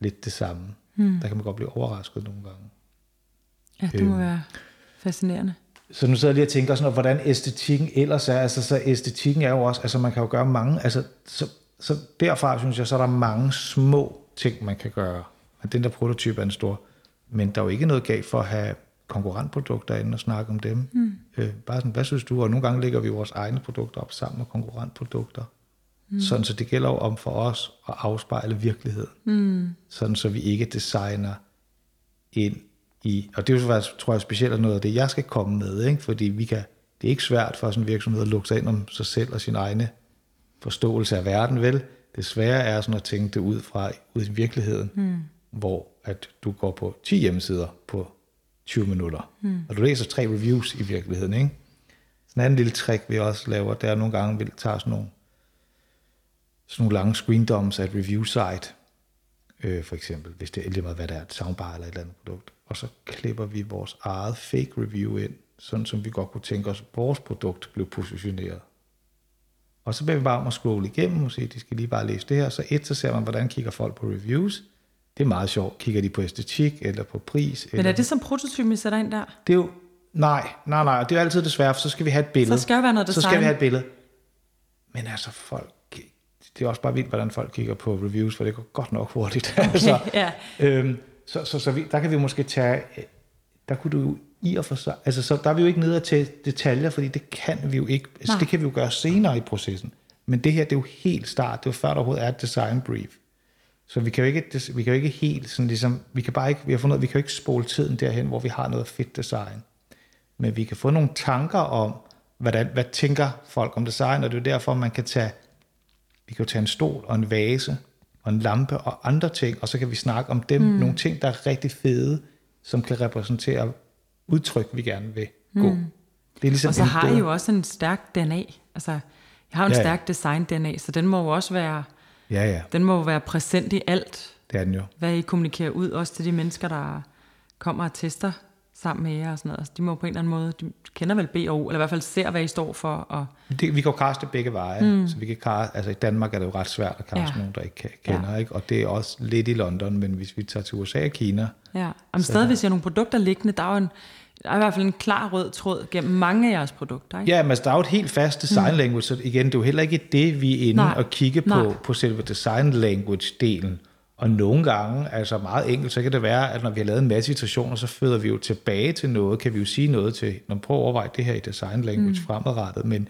Speaker 3: lidt det samme. Mm. Der kan man godt blive overrasket nogle gange.
Speaker 2: Ja, det må være fascinerende.
Speaker 3: Så nu sidder jeg lige og tænker sådan, hvordan æstetikken ellers er. Altså, så æstetikken er jo også, altså man kan jo gøre mange, altså, så, så derfra synes jeg, så er der mange små ting, man kan gøre. Men den der prototype er en stor. Men der er jo ikke noget galt for at have konkurrentprodukter inde og snakke om dem. Mm. Øh, bare sådan, hvad synes du? Og nogle gange lægger vi vores egne produkter op sammen med konkurrentprodukter. Mm. Sådan, så det gælder jo om for os at afspejle virkeligheden. Mm. Sådan, så vi ikke designer ind i, og det er jo faktisk, tror jeg specielt noget af det, jeg skal komme med, ikke? fordi vi kan, det er ikke svært for sådan en virksomhed at lukke sig ind om sig selv og sin egne forståelse af verden, vel? Det svære er sådan at tænke det ud fra ud i virkeligheden, mm. hvor at du går på 10 hjemmesider på 20 minutter, mm. og du læser tre reviews i virkeligheden, ikke? Sådan en anden lille trick, vi også laver, det er nogle gange, vi tager sådan nogle, sådan nogle lange screendoms af et review site, øh, for eksempel, hvis det er lige meget, hvad det er, et soundbar eller et eller andet produkt, og så klipper vi vores eget fake review ind, sådan som vi godt kunne tænke os, at vores produkt blev positioneret. Og så beder vi bare om at scrolle igennem og se, at de skal lige bare læse det her. Så et, så ser man, hvordan kigger folk på reviews. Det er meget sjovt. Kigger de på æstetik eller på pris?
Speaker 2: Men
Speaker 3: eller...
Speaker 2: er det som prototypen, vi sætter ind der?
Speaker 3: Det er jo... Nej, nej, nej. Det er jo altid det svære, for så skal vi have et billede.
Speaker 2: Så skal der være noget
Speaker 3: Så skal
Speaker 2: design.
Speaker 3: vi have et billede. Men altså, folk... Det er også bare vildt, hvordan folk kigger på reviews, for det går godt nok hurtigt. Okay, [LAUGHS] altså,
Speaker 2: ja.
Speaker 3: øhm, så, så, så vi, der kan vi måske tage... Der kunne du i og for sig... Altså, så der er vi jo ikke nede til detaljer, fordi det kan vi jo ikke... Altså,
Speaker 2: Nej.
Speaker 3: det kan vi jo gøre senere i processen. Men det her, det er jo helt start. Det er jo før, der overhovedet er et design brief. Så vi kan jo ikke, vi kan jo ikke helt sådan ligesom, vi kan bare ikke, vi har fundet vi kan jo ikke spole tiden derhen, hvor vi har noget fedt design. Men vi kan få nogle tanker om, hvordan, hvad tænker folk om design, og det er jo derfor, man kan tage, vi kan jo tage en stol og en vase og en lampe og andre ting, og så kan vi snakke om dem, mm. nogle ting, der er rigtig fede, som kan repræsentere udtryk, vi gerne vil gå. Mm. Det er ligesom
Speaker 2: Og så har I jo også en stærk DNA. Altså, jeg har jo en
Speaker 3: ja.
Speaker 2: stærk design-DNA, så den må jo også være,
Speaker 3: Ja, ja,
Speaker 2: den må jo være præsent i alt,
Speaker 3: det er den jo.
Speaker 2: hvad I kommunikerer ud, også til de mennesker, der kommer og tester sammen med jer og sådan noget. Altså, de må på en eller anden måde, de kender vel BO, eller i hvert fald ser, hvad I står for. Og,
Speaker 3: Det, vi kan jo kaste begge veje. Mm. Så vi kan kaste, altså i Danmark er det jo ret svært at kaste ja. Nogen, der ikke kender. Ja. Ikke? Og det er også lidt i London, men hvis vi tager til USA og Kina,
Speaker 2: ja. Om stadig, hvis I har nogle produkter liggende, der er jo en, der er i hvert fald en klar rød tråd gennem mange af jeres produkter. Ikke?
Speaker 3: Ja, men altså, der er jo et helt fast design language, så igen, det er jo heller ikke det, vi er inde
Speaker 2: Nej.
Speaker 3: og kigge på,
Speaker 2: Nej.
Speaker 3: på selve design language-delen. Og nogle gange, altså meget enkelt, så kan det være, at når vi har lavet en masse iterationer, så føder vi jo tilbage til noget, kan vi jo sige noget til, når prøv at overveje det her i design language mm. fremadrettet, men,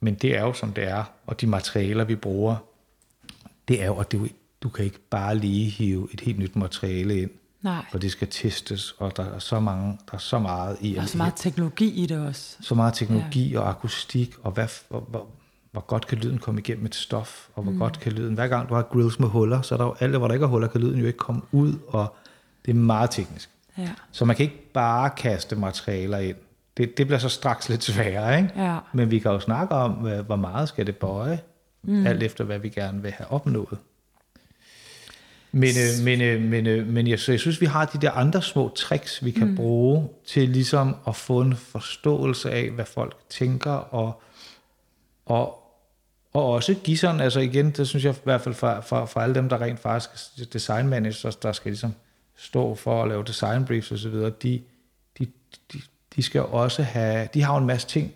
Speaker 3: men det er jo som det er, og de materialer, vi bruger, det er jo, at du, du kan ikke bare lige hive et helt nyt materiale ind,
Speaker 2: Nej,
Speaker 3: og det skal testes, og der er så mange, der er så meget i
Speaker 2: der er så meget teknologi i det også.
Speaker 3: så meget teknologi ja. og akustik, og hvad, hvor, hvor, hvor godt kan lyden komme igennem et stof, og hvor mm. godt kan lyden, hver gang du har grills med huller, så er der jo alt, hvor der ikke er huller, kan lyden jo ikke komme ud, og det er meget teknisk.
Speaker 2: Ja.
Speaker 3: Så man kan ikke bare kaste materialer ind. Det, det bliver så straks lidt sværere, ikke?
Speaker 2: Ja.
Speaker 3: Men vi kan jo snakke om, hvor meget skal det bøje, mm. alt efter hvad vi gerne vil have opnået. Men, øh, men, øh, men, øh, men jeg, så jeg synes, vi har de der andre små tricks, vi kan mm. bruge til ligesom at få en forståelse af, hvad folk tænker, og, og, og også give sådan, altså igen, det synes jeg i hvert fald for, for, for alle dem, der rent faktisk er design managers, der skal ligesom stå for at lave design briefs og så videre, de, de, de, de skal også have, de har jo en masse ting,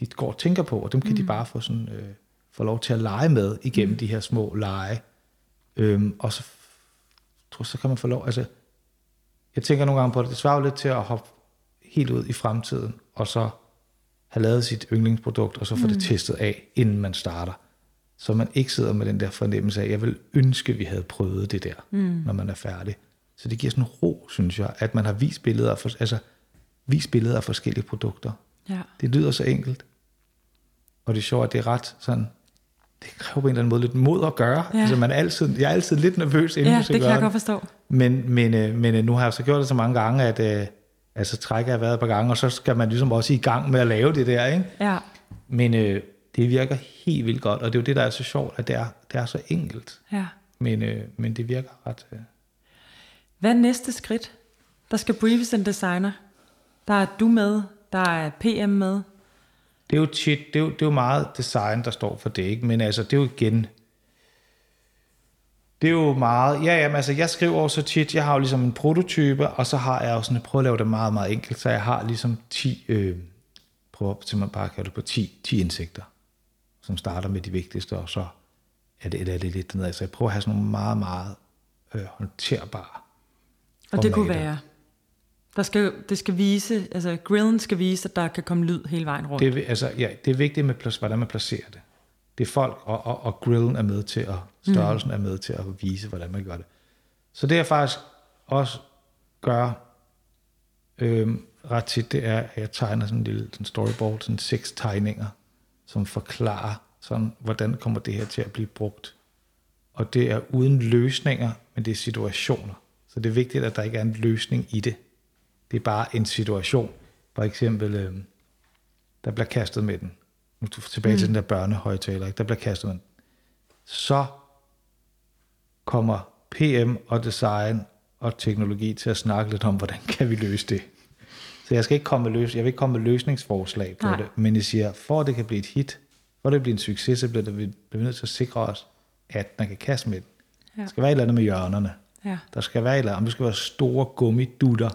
Speaker 3: de går og tænker på, og dem kan mm. de bare få, sådan, øh, få lov til at lege med igennem mm. de her små lege. Øhm, og så, tror, så kan man få lov, altså, jeg tænker nogle gange på det, det svarer lidt til at hoppe helt ud i fremtiden, og så have lavet sit yndlingsprodukt, og så få mm. det testet af, inden man starter. Så man ikke sidder med den der fornemmelse af, jeg vil ønske, vi havde prøvet det der, mm. når man er færdig. Så det giver sådan ro, synes jeg, at man har vist billeder af, for, altså, vist billeder af forskellige produkter.
Speaker 2: Ja.
Speaker 3: Det lyder så enkelt. Og det er sjovt, at det er ret sådan det kræver på en eller anden måde lidt mod at gøre.
Speaker 2: Ja.
Speaker 3: Altså, man er altid, jeg er altid lidt nervøs, inden
Speaker 2: Ja,
Speaker 3: jeg skal
Speaker 2: det kan
Speaker 3: gøre
Speaker 2: jeg godt forstå.
Speaker 3: Men, men, øh, men øh, nu har jeg så gjort det så mange gange, at øh, altså, trækker jeg været et par gange, og så skal man ligesom også i gang med at lave det der. Ikke?
Speaker 2: Ja.
Speaker 3: Men øh, det virker helt vildt godt, og det er jo det, der er så sjovt, at det er, det er så enkelt.
Speaker 2: ja.
Speaker 3: Men, øh, men det virker ret... Øh.
Speaker 2: Hvad er næste skridt? Der skal briefes en designer. Der er du med, der er PM med.
Speaker 3: Det er jo tit, det er jo, det er jo meget design, der står for det, ikke? Men altså, det er jo igen... Det er jo meget... Ja, jamen, altså, jeg skriver jo så tit, jeg har jo ligesom en prototype, og så har jeg jo sådan, prøvet at lave det meget, meget enkelt, så jeg har ligesom 10... Øh, prøver simpelthen bare at kalde det på 10, 10 indsigter, som starter med de vigtigste, og så er det, eller er det lidt dernede. Så jeg prøver at have sådan nogle meget, meget øh, håndterbare
Speaker 2: Og det kunne være, der skal, det skal vise, altså grillen skal vise, at der kan komme lyd hele vejen rundt.
Speaker 3: Det altså, ja, det er vigtigt med, hvordan man placerer det. Det er folk, og, og, og grillen er med til at, størrelsen mm. er med til at vise, hvordan man gør det. Så det jeg faktisk også gør øhm, ret tit, det er, at jeg tegner sådan en lille sådan storyboard, sådan seks tegninger, som forklarer, sådan, hvordan kommer det her til at blive brugt. Og det er uden løsninger, men det er situationer. Så det er vigtigt, at der ikke er en løsning i det. Det er bare en situation. For eksempel, øhm, der bliver kastet med den. Nu du tilbage mm. til den der børnehøjtaler, ikke? der bliver kastet med den. Så kommer PM og design og teknologi til at snakke lidt om, hvordan kan vi løse det. Så jeg skal ikke komme med, løs- jeg vil ikke komme med løsningsforslag på
Speaker 2: Nej.
Speaker 3: det, men jeg siger, for at det kan blive et hit, for at det bliver en succes, så bliver, det, bliver vi nødt til at sikre os, at man kan kaste med den.
Speaker 2: Ja.
Speaker 3: Der skal være et eller andet med hjørnerne.
Speaker 2: Ja.
Speaker 3: Der skal være et eller andet, om det skal være store gummidutter,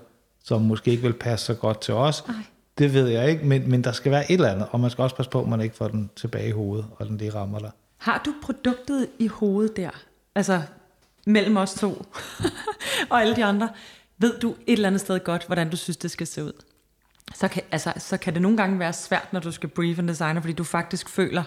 Speaker 3: som måske ikke vil passe så godt til os.
Speaker 2: Ej.
Speaker 3: Det ved jeg ikke, men, men der skal være et eller andet, og man skal også passe på, at man ikke får den tilbage i hovedet, og den lige rammer dig.
Speaker 2: Har du produktet i hovedet der? Altså mellem os to [LAUGHS] og alle de andre. Ved du et eller andet sted godt, hvordan du synes, det skal se ud? Så kan, altså, så kan det nogle gange være svært, når du skal brief en designer, fordi du faktisk føler,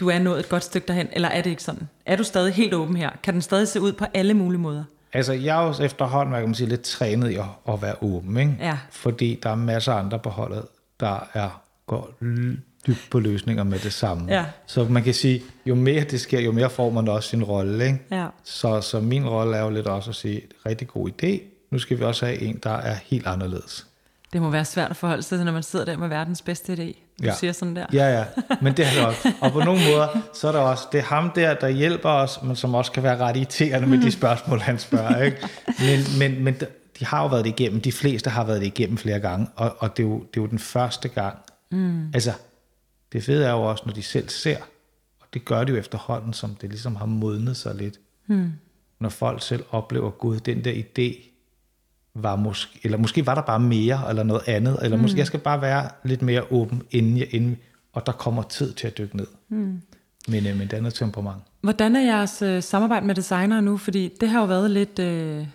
Speaker 2: du er nået et godt stykke derhen, eller er det ikke sådan? Er du stadig helt åben her? Kan den stadig se ud på alle mulige måder?
Speaker 3: Altså, jeg er jo efterhånden, hvad kan man sige, lidt trænet i at, at være åben, ikke?
Speaker 2: Ja.
Speaker 3: Fordi der er masser af andre på holdet, der er går dybt på løsninger med det samme.
Speaker 2: Ja.
Speaker 3: Så man kan sige, jo mere det sker, jo mere får man også sin rolle, ikke?
Speaker 2: Ja.
Speaker 3: Så, så min rolle er jo lidt også at sige, rigtig god idé, nu skal vi også have en, der er helt anderledes.
Speaker 2: Det må være svært at forholde sig til, når man sidder der med verdens bedste idé. Du
Speaker 3: Ja.
Speaker 2: siger sådan der.
Speaker 3: Ja, ja, men det er det også. Og på nogle måder, så er det også, det er ham der, der hjælper os, men som også kan være ret irriterende med de spørgsmål, han spørger. Ikke? Men, men, men de har jo været det igennem, de fleste har været det igennem flere gange, og, og det, er jo, det er jo den første gang. Mm. Altså, det fede er jo også, når de selv ser, og det gør de jo efterhånden, som det ligesom har modnet sig lidt. Mm. Når folk selv oplever, gud, den der idé, var måske, eller måske var der bare mere, eller noget andet, eller mm. måske jeg skal bare være lidt mere åben, inden jeg, inden, og der kommer tid til at dykke ned. Mm. Men, øh, men det andet temperament.
Speaker 2: Hvordan er jeres øh, samarbejde med designere nu? Fordi det har jo været lidt... Øh,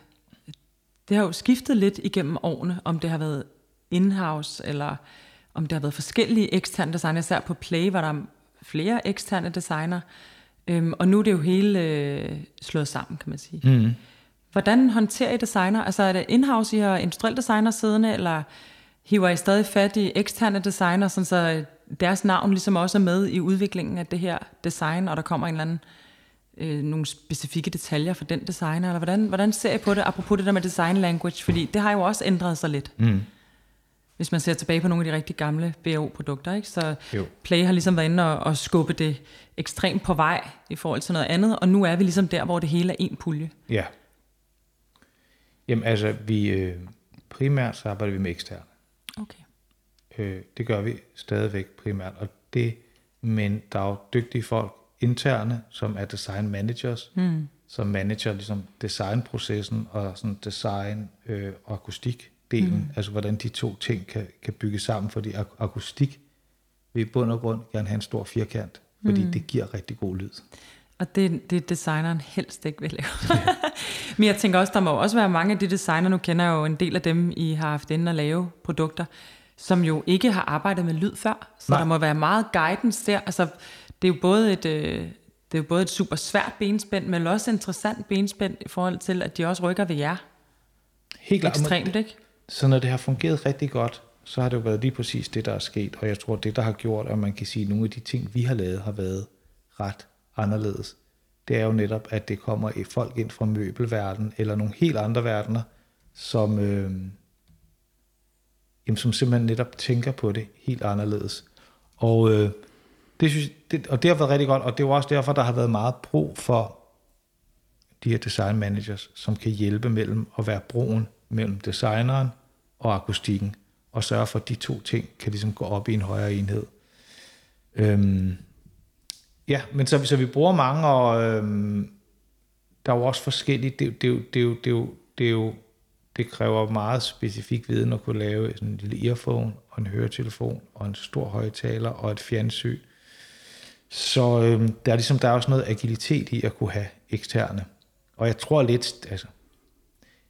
Speaker 2: det har jo skiftet lidt igennem årene, om det har været in-house, eller om det har været forskellige eksterne designer. Især på Play var der flere eksterne designer. Øhm, og nu er det jo hele øh, slået sammen, kan man sige.
Speaker 3: Mm.
Speaker 2: Hvordan håndterer I designer? Altså er det in-house, I har industriel designer siddende, eller hiver I stadig fat i eksterne designer, sådan så deres navn ligesom også er med i udviklingen af det her design, og der kommer en eller anden, øh, nogle specifikke detaljer for den designer, eller hvordan, hvordan ser I på det, apropos det der med design language, fordi det har jo også ændret sig lidt.
Speaker 3: Mm.
Speaker 2: Hvis man ser tilbage på nogle af de rigtig gamle BAO-produkter, ikke? så
Speaker 3: Jo.
Speaker 2: Play har ligesom været inde og, og skubbe det ekstremt på vej i forhold til noget andet, og nu er vi ligesom der, hvor det hele er en pulje.
Speaker 3: Ja. Jamen altså, vi, øh, primært så arbejder vi med eksterne.
Speaker 2: Okay.
Speaker 3: Øh, det gør vi stadigvæk primært, og det, men der er jo dygtige folk interne, som er design managers, mm. som manager ligesom designprocessen og sådan design øh, og akustikdelen, mm. altså hvordan de to ting kan, kan bygge sammen, fordi ak- akustik vil i bund og grund gerne have en stor firkant, fordi mm. det giver rigtig god lyd.
Speaker 2: Og det, det er designeren helst ikke vil lave. [LAUGHS] Men jeg tænker også, der må også være mange af de designer, nu kender jeg jo en del af dem, I har haft inde at lave produkter, som jo ikke har arbejdet med lyd før. Så
Speaker 3: Nej.
Speaker 2: der må være meget guidance der. Altså, det er jo både et, øh, det er jo både et super svært benspænd, men også interessant benspænd i forhold til, at de også rykker ved jer
Speaker 3: Helt klart.
Speaker 2: ekstremt, ikke?
Speaker 3: Så når det har fungeret rigtig godt, så har det jo været lige præcis det, der er sket. Og jeg tror, det, der har gjort, at man kan sige, at nogle af de ting, vi har lavet, har været ret anderledes, det er jo netop, at det kommer i folk ind fra møbelverdenen, eller nogle helt andre verdener, som, øh, jamen, som simpelthen netop tænker på det helt anderledes. Og, øh, det synes, det, og det har været rigtig godt, og det er jo også derfor, der har været meget brug for de her design managers, som kan hjælpe mellem at være broen mellem designeren og akustikken, og sørge for, at de to ting kan ligesom gå op i en højere enhed. Øhm, ja, men så, så vi bruger mange, og øhm, der er jo også forskellige, det, det, det, det, det, det, det, er kræver meget specifik viden at kunne lave sådan en lille earphone, og en høretelefon, og en stor højtaler, og et fjernsyn. Så øhm, der, er ligesom, der er også noget agilitet i at kunne have eksterne. Og jeg tror lidt, altså,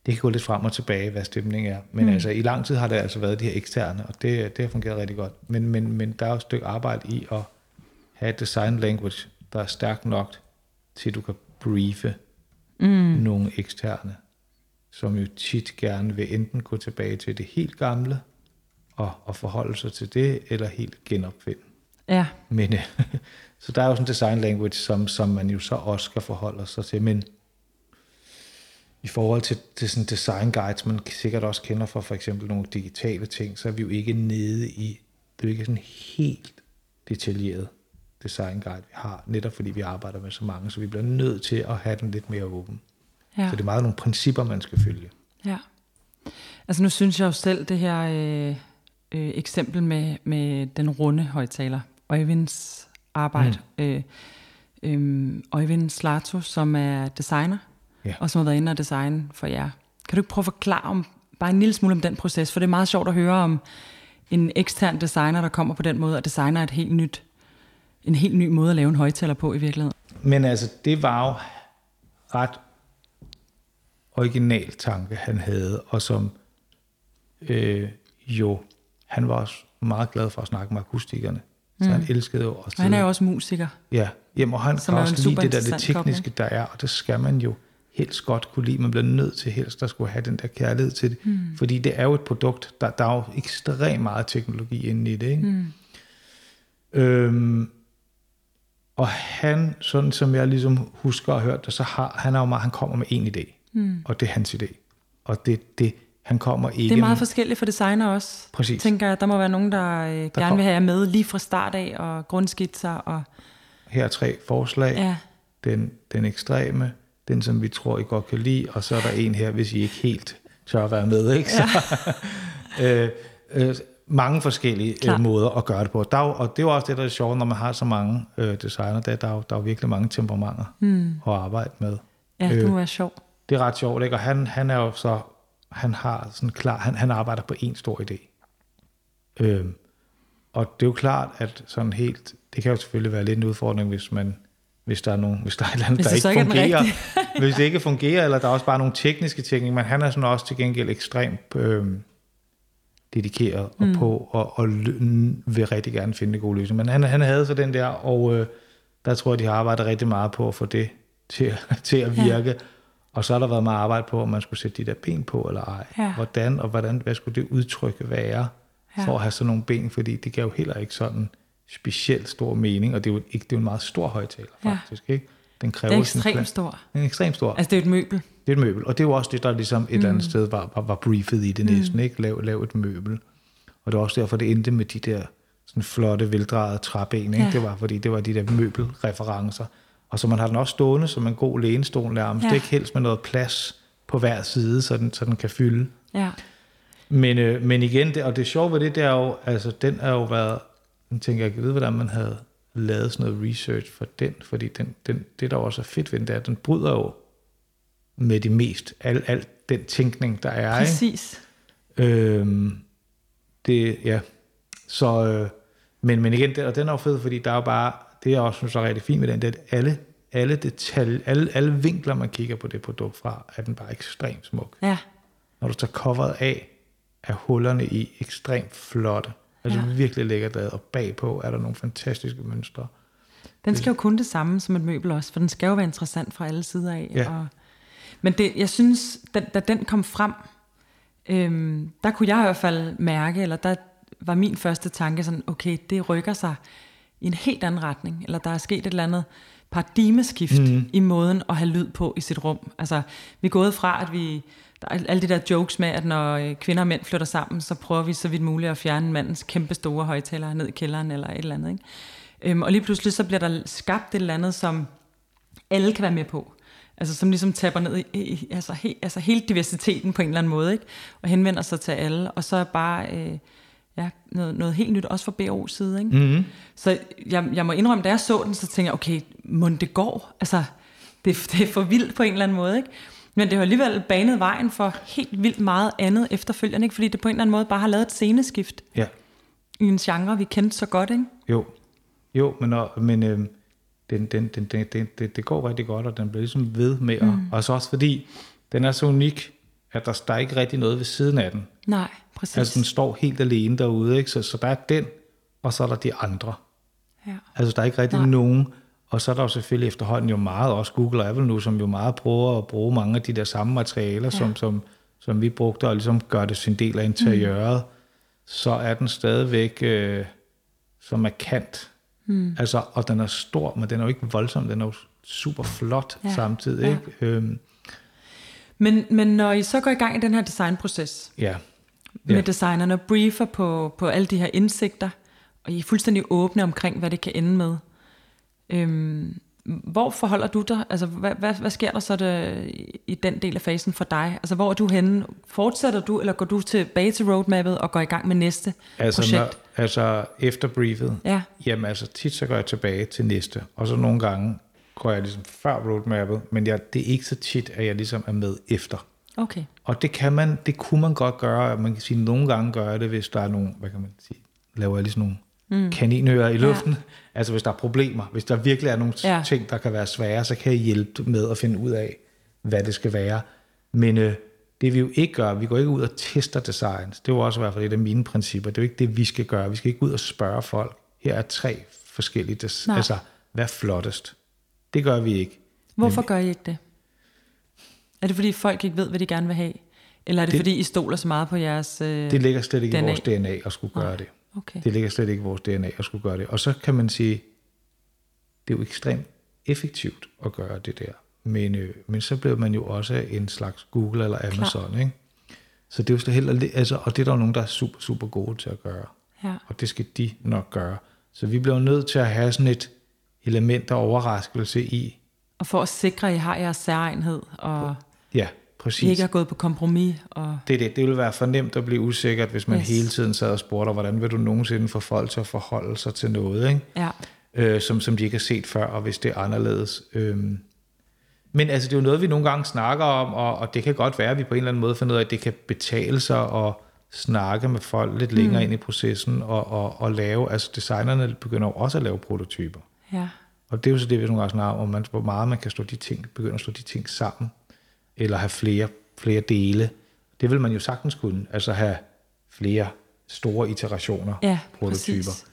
Speaker 3: det kan gå lidt frem og tilbage, hvad stemningen er. Men mm. altså, i lang tid har det altså været de her eksterne, og det, det har fungeret rigtig godt. Men, men, men der er jo et stykke arbejde i at have et design language, der er stærkt nok til, at du kan briefe mm. nogle eksterne, som jo tit gerne vil enten gå tilbage til det helt gamle, og, og forholde sig til det, eller helt genopfinde.
Speaker 2: Ja.
Speaker 3: Men, [LAUGHS] så der er jo sådan en design language, som, som man jo så også skal forholde sig til. Men i forhold til, til sådan design guides, man sikkert også kender fra for eksempel nogle digitale ting, så er vi jo ikke nede i, det er jo ikke sådan helt detaljeret design guide, vi har, netop fordi vi arbejder med så mange, så vi bliver nødt til at have den lidt mere åben. Ja. Så det er meget nogle principper, man skal følge.
Speaker 2: Ja. Altså nu synes jeg jo selv, det her øh, øh, eksempel med, med den runde højtaler, Øjvinds arbejde, mm. øh, øh, Øjvind Slato, som er designer, ja. og som har været inde og designe for jer. Kan du ikke prøve at forklare om, bare en lille smule om den proces, for det er meget sjovt at høre om en ekstern designer, der kommer på den måde og designer et helt nyt, en helt ny måde at lave en højtaler på i virkeligheden.
Speaker 3: Men altså, det var jo ret original tanke, han havde, og som øh, jo, han var også meget glad for at snakke med akustikerne. Så mm. han elskede jo også.
Speaker 2: Og han er jo også musiker.
Speaker 3: Ja, Jamen, og han kan også lide det der det tekniske, kobling. der er, og det skal man jo helst godt kunne lide. Man bliver nødt til helst at skulle have den der kærlighed til det. Mm. Fordi det er jo et produkt, der, der er jo ekstremt meget teknologi inde i det. Ikke? Mm. Øhm, og han, sådan som jeg ligesom husker og hørt det, så har han er jo meget, han kommer med en idé. Mm. Og det er hans idé. Og det, det, han kommer ikke...
Speaker 2: Det er meget forskelligt for designer også.
Speaker 3: Præcis.
Speaker 2: Tænker jeg, der må være nogen, der, øh, der gerne kom... vil have jer med lige fra start af, og grundskitser og...
Speaker 3: Her er tre forslag. Ja. Den, den ekstreme, den som vi tror, I godt kan lide, og så er der en her, hvis I ikke helt tør at være med. Ikke? Så, ja. [LAUGHS] øh, øh, mange forskellige øh, måder at gøre det på. Der er, og det er jo også det, der er sjovt, når man har så mange øh, designer, der, der, er jo, der er jo virkelig mange temperamenter mm. at arbejde med.
Speaker 2: Ja, det må øh, være sjovt.
Speaker 3: Det er ret sjovt, ikke? og han, han er jo så, han har sådan klar, han, han arbejder på en stor idé. Øh, og det er jo klart, at sådan helt, det kan jo selvfølgelig være lidt en udfordring, hvis man hvis der er, nogen, hvis der er et eller andet, der ikke fungerer. hvis det ikke fungerer, eller der er også bare nogle tekniske ting, men han er sådan også til gengæld ekstremt øh, dedikeret og mm. på, og, og vil rigtig gerne finde en god løsning. Men han, han havde så den der, og øh, der tror jeg, de har arbejdet rigtig meget på at få det til, [LAUGHS] til at virke. Ja. Og så har der været meget arbejde på, om man skulle sætte de der ben på, eller ej. Ja. Hvordan, og hvordan, hvad skulle det udtrykke være, ja. for at have sådan nogle ben, fordi det gav jo heller ikke sådan specielt stor mening, og det er jo, ikke, det er jo en meget stor højtaler, faktisk. Ja. Ikke?
Speaker 2: Den kræver det er ekstremt stor.
Speaker 3: Den er ekstremt stor.
Speaker 2: Altså det er et møbel.
Speaker 3: Det er et møbel, og det er jo også det, der ligesom et mm. eller andet mm. sted var, var, var briefet i det næsten, mm. ikke? Lav, lav et møbel. Og det var også derfor, det endte med de der sådan flotte, veldrejede træben, ikke? Ja. Det var, fordi det var de der møbelreferencer. Og så man har den også stående som en god lænestol nærmest. Ja. Det er ikke helst med noget plads på hver side, så den, så den kan fylde.
Speaker 2: Ja.
Speaker 3: Men, øh, men igen, det, og det sjove ved det, det er jo, altså den er jo været jeg tænker, jeg kan vide, hvordan man havde lavet sådan noget research for den, fordi den, den, det, der også er fedt ved den, det er, at den bryder jo med det mest, al, al den tænkning, der er.
Speaker 2: Præcis.
Speaker 3: Ikke? Øhm, det, ja. Så, øh, men, men igen, det, og den er jo fed, fordi der er jo bare, det jeg også synes er rigtig fint med den, det er, at alle, alle detaljer, alle, alle vinkler, man kigger på det produkt fra, er den bare ekstremt smuk.
Speaker 2: Ja.
Speaker 3: Når du tager coveret af, er hullerne i ekstremt flotte. Altså ja. virkelig lækkert lavet, og bagpå er der nogle fantastiske mønstre.
Speaker 2: Den skal jo kun det samme som et møbel også, for den skal jo være interessant fra alle sider af. Ja. Og, men det, jeg synes, da, da den kom frem, øhm, der kunne jeg i hvert fald mærke, eller der var min første tanke sådan, okay, det rykker sig i en helt anden retning, eller der er sket et eller andet paradigmeskift mm. i måden at have lyd på i sit rum. Altså, vi er gået fra, at vi, der er alle de der jokes med, at når øh, kvinder og mænd flytter sammen, så prøver vi så vidt muligt at fjerne mandens kæmpe store højtaler ned i kælderen eller et eller andet. Ikke? Øhm, og lige pludselig så bliver der skabt et eller andet, som alle kan være med på. Altså som ligesom tapper ned i, i altså, he, altså hele diversiteten på en eller anden måde, ikke? og henvender sig til alle, og så er bare øh, ja, noget, noget helt nyt, også fra BO's side. Ikke? Mm-hmm. Så jeg, jeg må indrømme, da jeg så den, så tænkte jeg, okay, må det går? Altså, det, det er for vildt på en eller anden måde, ikke? Men det har alligevel banet vejen for helt vildt meget andet efterfølgende, ikke? fordi det på en eller anden måde bare har lavet et sceneskift
Speaker 3: Ja.
Speaker 2: i en genre, vi kendte så godt. Ikke?
Speaker 3: Jo, jo men, og, men øhm, den, den, den, den, den, det, det går rigtig godt, og den bliver ligesom ved med at, mm. og så også fordi, den er så unik, at der, der er ikke rigtig noget ved siden af den.
Speaker 2: Nej, præcis.
Speaker 3: Altså den står helt alene derude, ikke? Så, så der er den, og så er der de andre.
Speaker 2: ja.
Speaker 3: Altså der er ikke rigtig
Speaker 2: Nej.
Speaker 3: Nej. nogen, og så er der jo selvfølgelig efterhånden jo meget, også Google og Apple nu, som jo meget prøver at bruge mange af de der samme materialer, ja. som, som, som vi brugte, og ligesom gør det sin del af interiøret, mm. så er den stadigvæk øh, så markant. Mm. Altså, og den er stor, men den er jo ikke voldsom, den er jo super flot
Speaker 2: Ja.
Speaker 3: samtidig.
Speaker 2: Ja.
Speaker 3: Ikke? Øhm,
Speaker 2: Men, men når I så går i gang i den her designproces,
Speaker 3: ja.
Speaker 2: med
Speaker 3: Ja.
Speaker 2: designerne og briefer på, på alle de her indsigter, og I er fuldstændig åbne omkring, hvad det kan ende med. Øhm, hvor forholder du dig? Altså, hvad, hvad, hvad sker der så det, i- den del af fasen for dig? Altså, hvor er du henne? Fortsætter du, eller går du tilbage til roadmappet og går i gang med næste
Speaker 3: Altså,
Speaker 2: projekt?
Speaker 3: når, altså efter briefet,
Speaker 2: Ja.
Speaker 3: jamen altså tit så går jeg tilbage til næste, og så nogle gange går jeg ligesom før roadmappet, men jeg, det er ikke så tit, at jeg ligesom er med efter.
Speaker 2: Okay.
Speaker 3: Og det kan man, det kunne man godt gøre, man kan sige, nogle gange gør jeg det, hvis der er nogle, hvad kan man sige, laver jeg lige sådan nogle mm. kaninører i luften. Ja. Altså hvis der er problemer, hvis der virkelig er nogle
Speaker 2: Ja.
Speaker 3: ting, der kan være svære, så kan jeg hjælpe med at finde ud af, hvad det skal være. Men øh, det vi jo ikke gør, vi går ikke ud og tester designs. Det er jo også i hvert fald et af mine principper. Det er jo ikke det, vi skal gøre. Vi skal ikke ud og spørge folk. Her er tre forskellige, des-
Speaker 2: Nej.
Speaker 3: altså hvad er flottest? Det gør vi ikke.
Speaker 2: Hvorfor gør I ikke det? Er det fordi folk ikke ved, hvad de gerne vil have? Eller er det, det
Speaker 3: Det-
Speaker 2: fordi I stoler så meget på jeres... Øh...
Speaker 3: Det ligger slet ikke
Speaker 2: DNA.
Speaker 3: i vores DNA at skulle gøre
Speaker 2: Nej.
Speaker 3: det.
Speaker 2: Okay.
Speaker 3: Det ligger slet ikke i vores DNA at skulle gøre det. Og så kan man sige, det er jo ekstremt effektivt at gøre det der. Men, øh, men så bliver man jo også en slags Google eller Amazon, ikke? Så det er jo heller, altså, og det er der jo nogen, der er super, super gode til at gøre.
Speaker 2: Ja.
Speaker 3: Og det skal de nok gøre. Så vi bliver nødt til at have sådan et element af overraskelse i,
Speaker 2: Og for at sikre, at I har jeres særegenhed, og
Speaker 3: ja, præcis.
Speaker 2: ikke har gået på kompromis. Og...
Speaker 3: Det er det. Det ville være for nemt at blive usikkert, hvis man
Speaker 2: Yes.
Speaker 3: hele tiden sad og spurgte, hvordan vil du nogensinde få folk til at forholde sig til noget, ikke?
Speaker 2: Ja.
Speaker 3: øh, som, som de ikke har set før, og hvis det er anderledes. Øhm. Men altså, det er jo noget, vi nogle gange snakker om, og, og det kan godt være, at vi på en eller anden måde finder ud af, at det kan betale sig at snakke med folk lidt længere mm. ind i processen, og, og, og lave, altså designerne begynder jo også at lave prototyper.
Speaker 2: ja.
Speaker 3: Og det er jo så det, vi nogle gange snakker om, man, hvor meget man kan slå de ting, begynde at slå de ting sammen, eller have flere, flere dele. Det vil man jo sagtens kunne, altså have flere store iterationer,
Speaker 2: Ja,
Speaker 3: prototyper
Speaker 2: præcis.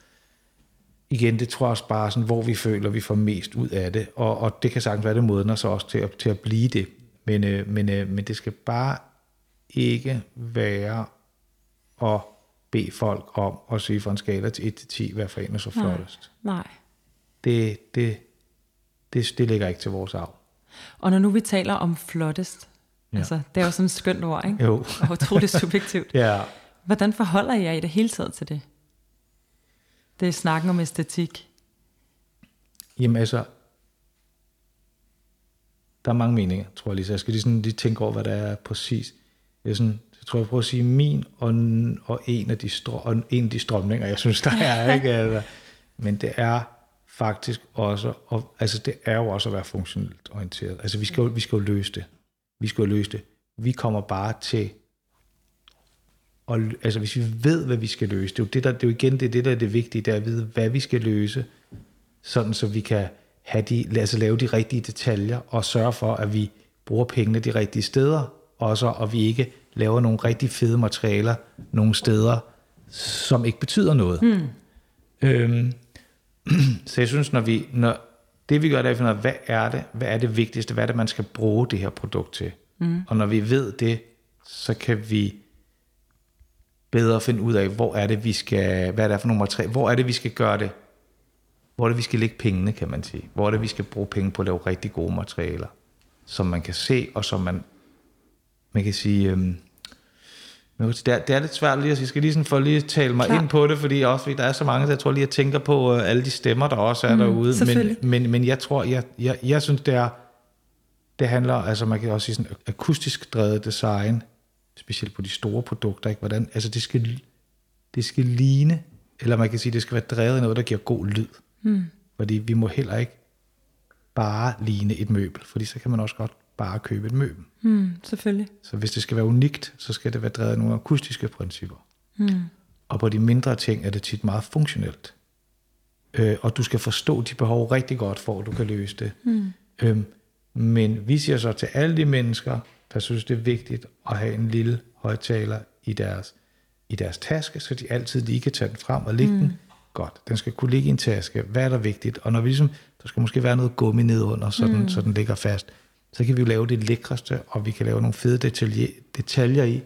Speaker 3: igen, det tror jeg også bare sådan, hvor vi føler, vi får mest ud af det. Og, og det kan sagtens være, det modner sig også til at, til at blive det. Men, øh, men, øh, men det skal bare ikke være at bede folk om at sige fra en skala til 1 til 10, hvad for en er så
Speaker 2: Nej.
Speaker 3: flottest.
Speaker 2: Nej.
Speaker 3: Det, det, det, det ligger ikke til vores arv.
Speaker 2: Og når nu vi taler om flottest, ja. Altså, det er jo sådan et skønt ord, ikke?
Speaker 3: Jo.
Speaker 2: Og utroligt subjektivt. [LAUGHS]
Speaker 3: Ja,
Speaker 2: Hvordan forholder I jer i det hele taget til det? Det er snakken om æstetik.
Speaker 3: jamen altså, der er mange meninger, tror jeg lige, så jeg skal lige, sådan, lige tænke over, hvad der er præcis. Jeg, sådan, jeg tror, jeg prøver at sige min og, og, en, af de strø, og en af de strømninger, jeg synes, der er. [LAUGHS] Ikke? Altså, men det er faktisk også, og, altså det er jo også at være funktionelt orienteret. Altså vi skal, jo, vi skal jo løse det. Vi skal jo løse det. Vi kommer bare til, og, altså hvis vi ved, hvad vi skal løse, det er jo, det, der, det er jo igen det, er det, der er det vigtige, det er at vide, hvad vi skal løse, sådan så vi kan have de, altså lave de rigtige detaljer og sørge for, at vi bruger pengene de rigtige steder, også og vi ikke laver nogle rigtig fede materialer nogle steder, som ikke betyder noget. Mm. Øhm, [CLEARS THROAT] så jeg synes, når vi, når det vi gør, det er at finde ud af, hvad er det, hvad er det vigtigste, hvad er det, man skal bruge det her produkt til. Mm. Og når vi ved det, så kan vi bedre finde ud af, hvor er det, vi skal, hvad er det for nogle materialer, hvor er det, vi skal gøre det hvor er det, vi skal lægge pengene, kan man sige. Hvor er det, vi skal bruge penge på at lave rigtig gode materialer, som man kan se, og som man, man kan sige... Øhm, det er, det er lidt svært lige at sige. Jeg skal lige sådan få lige tale mig Klar. ind på det, fordi også fordi der er så mange, så jeg tror lige, jeg tænker på uh, alle de stemmer, der også er mm, derude. Men, men, men jeg tror, jeg, jeg, jeg synes, det er, det handler, altså man kan også sige sådan akustisk drevet design, specielt på de store produkter, ikke? Hvordan, altså det skal, det skal ligne, eller man kan sige, det skal være drevet af noget, der giver god lyd. Mm. Fordi vi må heller ikke bare ligne et møbel, fordi så kan man også godt bare købe et møbel.
Speaker 2: Mm, selvfølgelig.
Speaker 3: Så hvis det skal være unikt, så skal det være drevet af nogle akustiske principper. Mm. Og på de mindre ting er det tit meget funktionelt. Øh, og du skal forstå de behov rigtig godt, for at du kan løse det. Mm. Øhm, men vi siger så til alle de mennesker, der synes, det er vigtigt at have en lille højtaler i deres, i deres taske, så de altid lige kan tage den frem og lægge mm. den. Godt, den skal kunne ligge i en taske. Hvad er der vigtigt? Og når vi ligesom, der skal måske være noget gummi nedunder, så, mm. den, så den ligger fast. Så kan vi jo lave det lækreste, og vi kan lave nogle fede detaljer, detaljer i,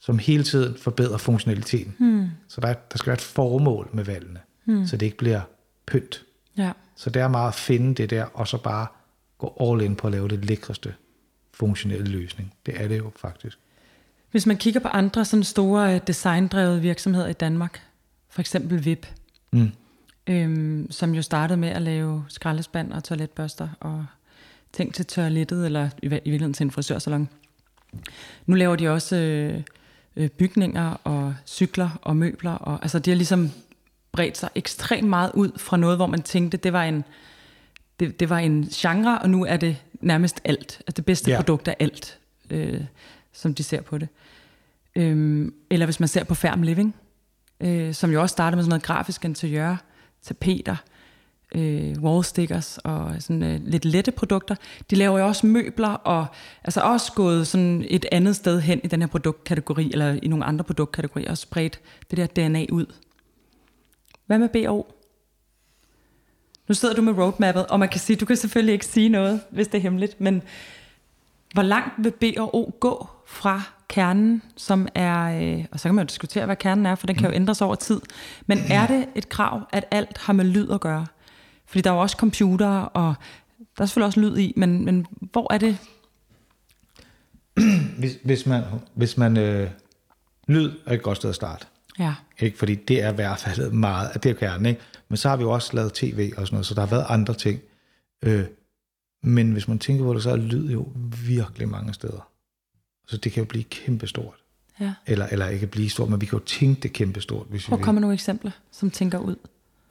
Speaker 3: som hele tiden forbedrer funktionaliteten. Mm. Så der, der skal være et formål med valgene, mm. så det ikke bliver pynt. Ja. Så det er meget at finde det der, og så bare gå all in på at lave det lækreste funktionelle løsning. Det er det jo faktisk.
Speaker 2: Hvis man kigger på andre sådan store øh, designdrevede virksomheder i Danmark, for eksempel VIP, mm. øhm, som jo startede med at lave skraldespand og toiletbørster og ting til toilettet, eller i, i virkeligheden til en frisørsalon. Nu laver de også øh, øh, bygninger og cykler og møbler, og altså de har ligesom bredt sig ekstremt meget ud fra noget, hvor man tænkte, det var en, det, det var en genre, og nu er det nærmest alt. Altså det bedste ja. produkt er alt, øh, som de ser på det. Øhm, eller hvis man ser på Færm Living, øh, som jo også startede med sådan noget grafisk interiør, tapeter, øh, Øh, wallstickers og sådan øh, lidt lette produkter. De laver jo også møbler og altså også gået sådan et andet sted hen i den her produktkategori, eller i nogle andre produktkategorier, og spredt det der DNA ud. Hvad med BO? Nu sidder du med roadmappet, og man kan sige, du kan selvfølgelig ikke sige noget, hvis det er hemmeligt, men hvor langt vil B og O gå fra kernen, som er, øh, og så kan man jo diskutere, hvad kernen er, for den kan jo ændres over tid, men er det et krav, at alt har med lyd at gøre? Fordi der er jo også computer, og der er selvfølgelig også lyd i, men, men hvor er det? [CLEARS THROAT]
Speaker 3: hvis, hvis man, hvis man øh, lyd er et godt sted at starte.
Speaker 2: Ja.
Speaker 3: Ikke? Fordi det er i hvert fald meget, at det er kernen. Ikke? Men så har vi jo også lavet tv og sådan noget, så der har været andre ting. Øh, men hvis man tænker på det, så er lyd jo virkelig mange steder. Så det kan jo blive kæmpestort.
Speaker 2: Ja.
Speaker 3: Eller, eller ikke blive stort, men vi kan jo tænke det kæmpestort. Hvis
Speaker 2: Hvor kommer nogle eksempler, som tænker ud?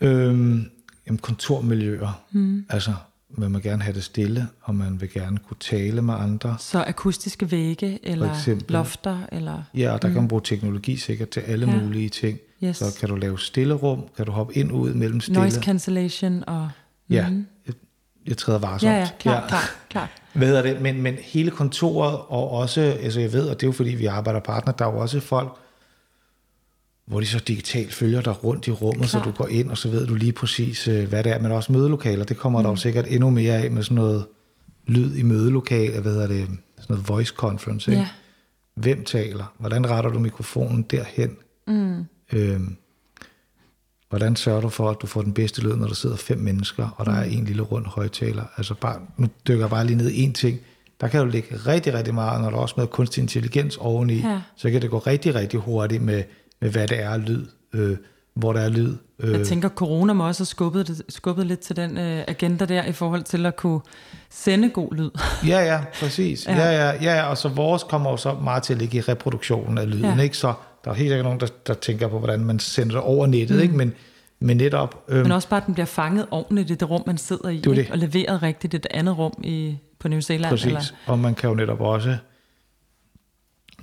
Speaker 3: Øhm, jamen, kontormiljøer. Mm. Altså, man vil gerne have det stille, og man vil gerne kunne tale med andre.
Speaker 2: Så akustiske vægge, eller eksempel, lofter? Eller,
Speaker 3: ja, og der mm. kan man bruge teknologi sikkert til alle ja. mulige ting.
Speaker 2: Yes.
Speaker 3: Så kan du lave stille rum, kan du hoppe ind og ud mellem stille.
Speaker 2: Noise cancellation og...
Speaker 3: Ja, mm. jeg, jeg træder varsomt.
Speaker 2: Ja, ja, klar, ja. klar, klar. [LAUGHS]
Speaker 3: Hvad er det? Men, men hele kontoret, og også, altså jeg ved, og det er jo fordi, vi arbejder partner, der er jo også folk, hvor de så digitalt følger dig rundt i rummet, Klar. så du går ind, og så ved du lige præcis, øh, hvad det er. Men også mødelokaler, det kommer mm. der jo sikkert endnu mere af med sådan noget lyd i mødelokaler, hvad hedder det, sådan noget voice conference. Ikke? Ja. Hvem taler? Hvordan retter du mikrofonen derhen? Mm. Øhm, hvordan sørger du for, at du får den bedste lyd, når der sidder fem mennesker, og der er en lille rund højtaler? Altså bare, nu dykker jeg bare lige ned én ting. Der kan jo ligge rigtig, rigtig meget, når der er også med kunstig intelligens oveni, ja. så kan det gå rigtig, rigtig hurtigt med hvad det er lyd, øh, hvor der er lyd.
Speaker 2: Øh. Jeg tænker, corona må også have skubbet, skubbet lidt til den øh, agenda der, i forhold til at kunne sende god lyd.
Speaker 3: ja, ja, præcis. ja. Ja, ja, ja, og så vores kommer jo så meget til at ligge i reproduktionen af lyden, ja. ikke? Så der er helt sikkert nogen, der, der tænker på, hvordan man sender det over nettet, mm. ikke? Men, men netop...
Speaker 2: Øh, men også bare, at den bliver fanget ordentligt i det rum, man sidder i, det det. og leveret rigtigt i det andet rum i, på New Zealand.
Speaker 3: Præcis, eller? og man kan jo netop også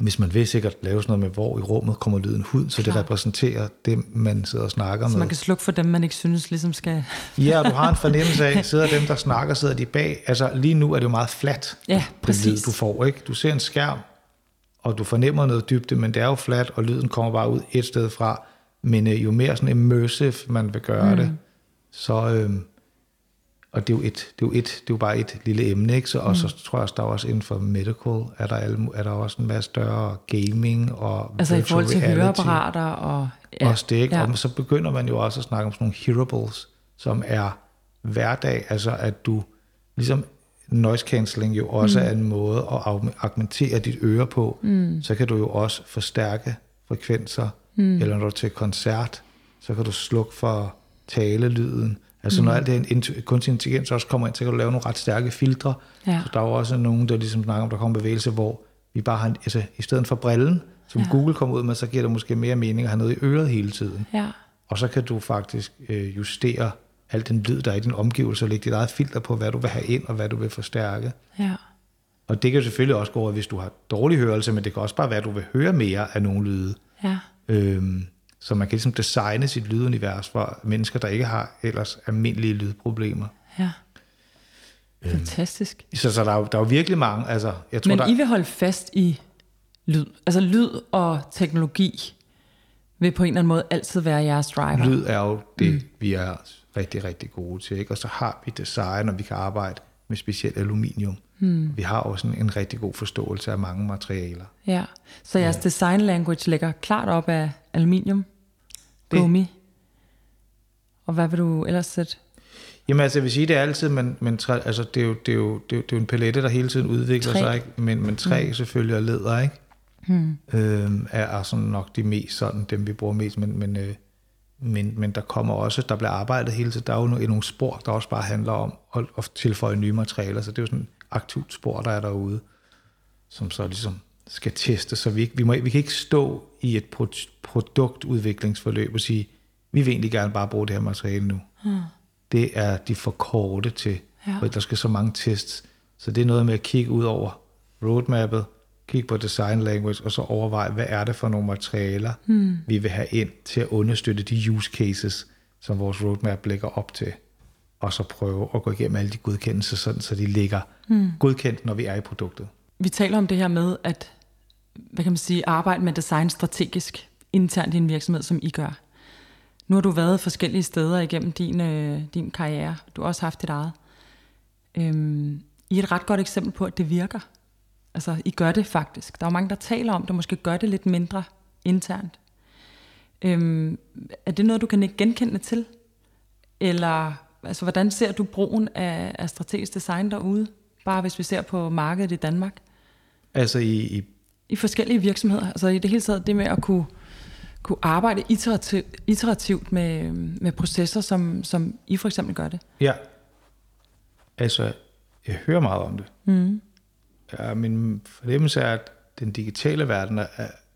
Speaker 3: hvis man vil sikkert lave sådan noget med, hvor i rummet kommer lyden ud, så Klar. det repræsenterer det, man sidder og snakker så med. Så
Speaker 2: man kan slukke for dem, man ikke synes ligesom skal...
Speaker 3: ja, du har en fornemmelse af, sidder dem, der snakker, sidder de bag. Altså lige nu er det jo meget fladt,
Speaker 2: ja, præcis. lyd,
Speaker 3: du får. ikke. Du ser en skærm, og du fornemmer noget dybde, men det er jo fladt, og lyden kommer bare ud et sted fra. Men øh, jo mere sådan immersive man vil gøre mm. det, så, øh, og det er jo, et, det er jo, et, det er jo bare et lille emne, ikke? Så, og mm. så tror jeg også, der er også inden for medical, er der, alle, er der også en masse større gaming og
Speaker 2: Altså i forhold til høreapparater og...
Speaker 3: Ja, også det, ikke? Ja. Og så begynder man jo også at snakke om sådan nogle hearables, som er hverdag, altså at du ligesom noise cancelling jo også mm. er en måde at augmentere dit øre på, mm. så kan du jo også forstærke frekvenser, mm. eller når du er til koncert, så kan du slukke for talelyden. Altså mm. når alt det her kunstig intelligens også kommer ind, så kan du lave nogle ret stærke filtre. Ja. Så der er jo også nogen, der ligesom snakker om, der kommer bevægelse, hvor vi bare har, altså i stedet for brillen, som ja. Google kommer ud med, så giver det måske mere mening at have noget i øret hele tiden. Ja. Og så kan du faktisk øh, justere al den lyd, der er i din omgivelse, og lægge dit eget filter på, hvad du vil have ind, og hvad du vil forstærke. Ja. Og det kan selvfølgelig også gå over, hvis du har dårlig hørelse, men det kan også bare være, at du vil høre mere af nogle lyde. Ja. Øhm, så man kan ligesom designe sit lydunivers for mennesker, der ikke har ellers almindelige lydproblemer. Ja.
Speaker 2: Øhm, Fantastisk.
Speaker 3: Så, så der, er jo, der er jo virkelig mange. Altså,
Speaker 2: jeg tror, Men der... I vil holde fast i lyd. Altså lyd og teknologi vil på en eller anden måde altid være jeres driver.
Speaker 3: Lyd er jo det, mm. vi er rigtig, rigtig gode til. Ikke? Og så har vi design, og vi kan arbejde med specielt aluminium. Hmm. Vi har også en, en rigtig god forståelse af mange materialer.
Speaker 2: Ja, så jeres ja. design language ligger klart op af aluminium, det. gummi. Og hvad vil du ellers sætte?
Speaker 3: Jamen altså, jeg vil sige, det er altid, men, men træ, altså, det, er jo, det, er jo, det, er jo, det er jo en palette, der hele tiden udvikler træ. sig, ikke? Men, men træ hmm. selvfølgelig og læder, ikke? Hmm. Øhm, er, er sådan nok de mest sådan, dem vi bruger mest, men, men øh, men, men der kommer også, der bliver arbejdet hele tiden, der er jo nogle spor, der også bare handler om at, at tilføje nye materialer, så det er jo sådan et aktivt spor, der er derude, som så ligesom skal teste, så vi, ikke, vi, må, vi kan ikke stå i et produktudviklingsforløb og sige, vi vil egentlig gerne bare bruge det her materiale nu. Hmm. Det er de for korte til, ja. for der skal så mange tests. Så det er noget med at kigge ud over roadmappet, kigge på design language, og så overveje, hvad er det for nogle materialer, hmm. vi vil have ind til at understøtte de use cases, som vores roadmap lægger op til, og så prøve at gå igennem alle de godkendelser, sådan, så de ligger hmm. godkendt, når vi er i produktet.
Speaker 2: Vi taler om det her med at hvad kan man sige, arbejde med design strategisk internt i en virksomhed, som I gør. Nu har du været forskellige steder igennem din, øh, din karriere. Du har også haft dit eget. Øhm, I er et ret godt eksempel på, at det virker. Altså, I gør det faktisk. Der er jo mange, der taler om det, måske gør det lidt mindre internt. Øhm, er det noget, du kan ikke genkende til? Eller altså, hvordan ser du brugen af, af strategisk design derude? Bare hvis vi ser på markedet i Danmark.
Speaker 3: Altså i, i...
Speaker 2: I forskellige virksomheder. Altså i det hele taget det med at kunne, kunne arbejde iterativt, iterativt med, med processer, som, som I for eksempel gør det.
Speaker 3: Ja. Altså, jeg hører meget om det. Mm ja, min fornemmelse er, at den digitale verden, er,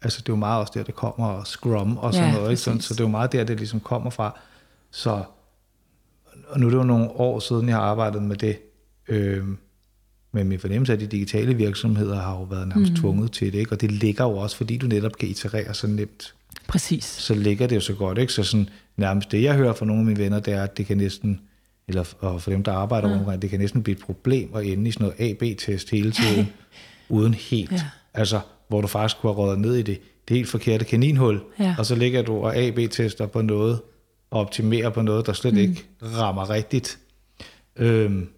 Speaker 3: altså det er jo meget også der, det kommer, og Scrum og sådan ja, noget, ikke? Så, så det er jo meget der, det ligesom kommer fra. Så og nu er det jo nogle år siden, jeg har arbejdet med det, øh, men min fornemmelse af, at de digitale virksomheder har jo været nærmest mm. tvunget til det, ikke? og det ligger jo også, fordi du netop kan iterere så nemt.
Speaker 2: Præcis.
Speaker 3: Så ligger det jo så godt, ikke? Så sådan, nærmest det, jeg hører fra nogle af mine venner, det er, at det kan næsten eller og for dem, der arbejder rundt, det kan næsten blive et problem at ende i sådan noget A-B-test hele tiden, [LAUGHS] uden helt. Ja. Altså, hvor du faktisk kunne have rådet ned i det, det helt forkerte kaninhul, ja. og så ligger du og A-B-tester på noget, og optimerer på noget, der slet mm. ikke rammer rigtigt. Øhm,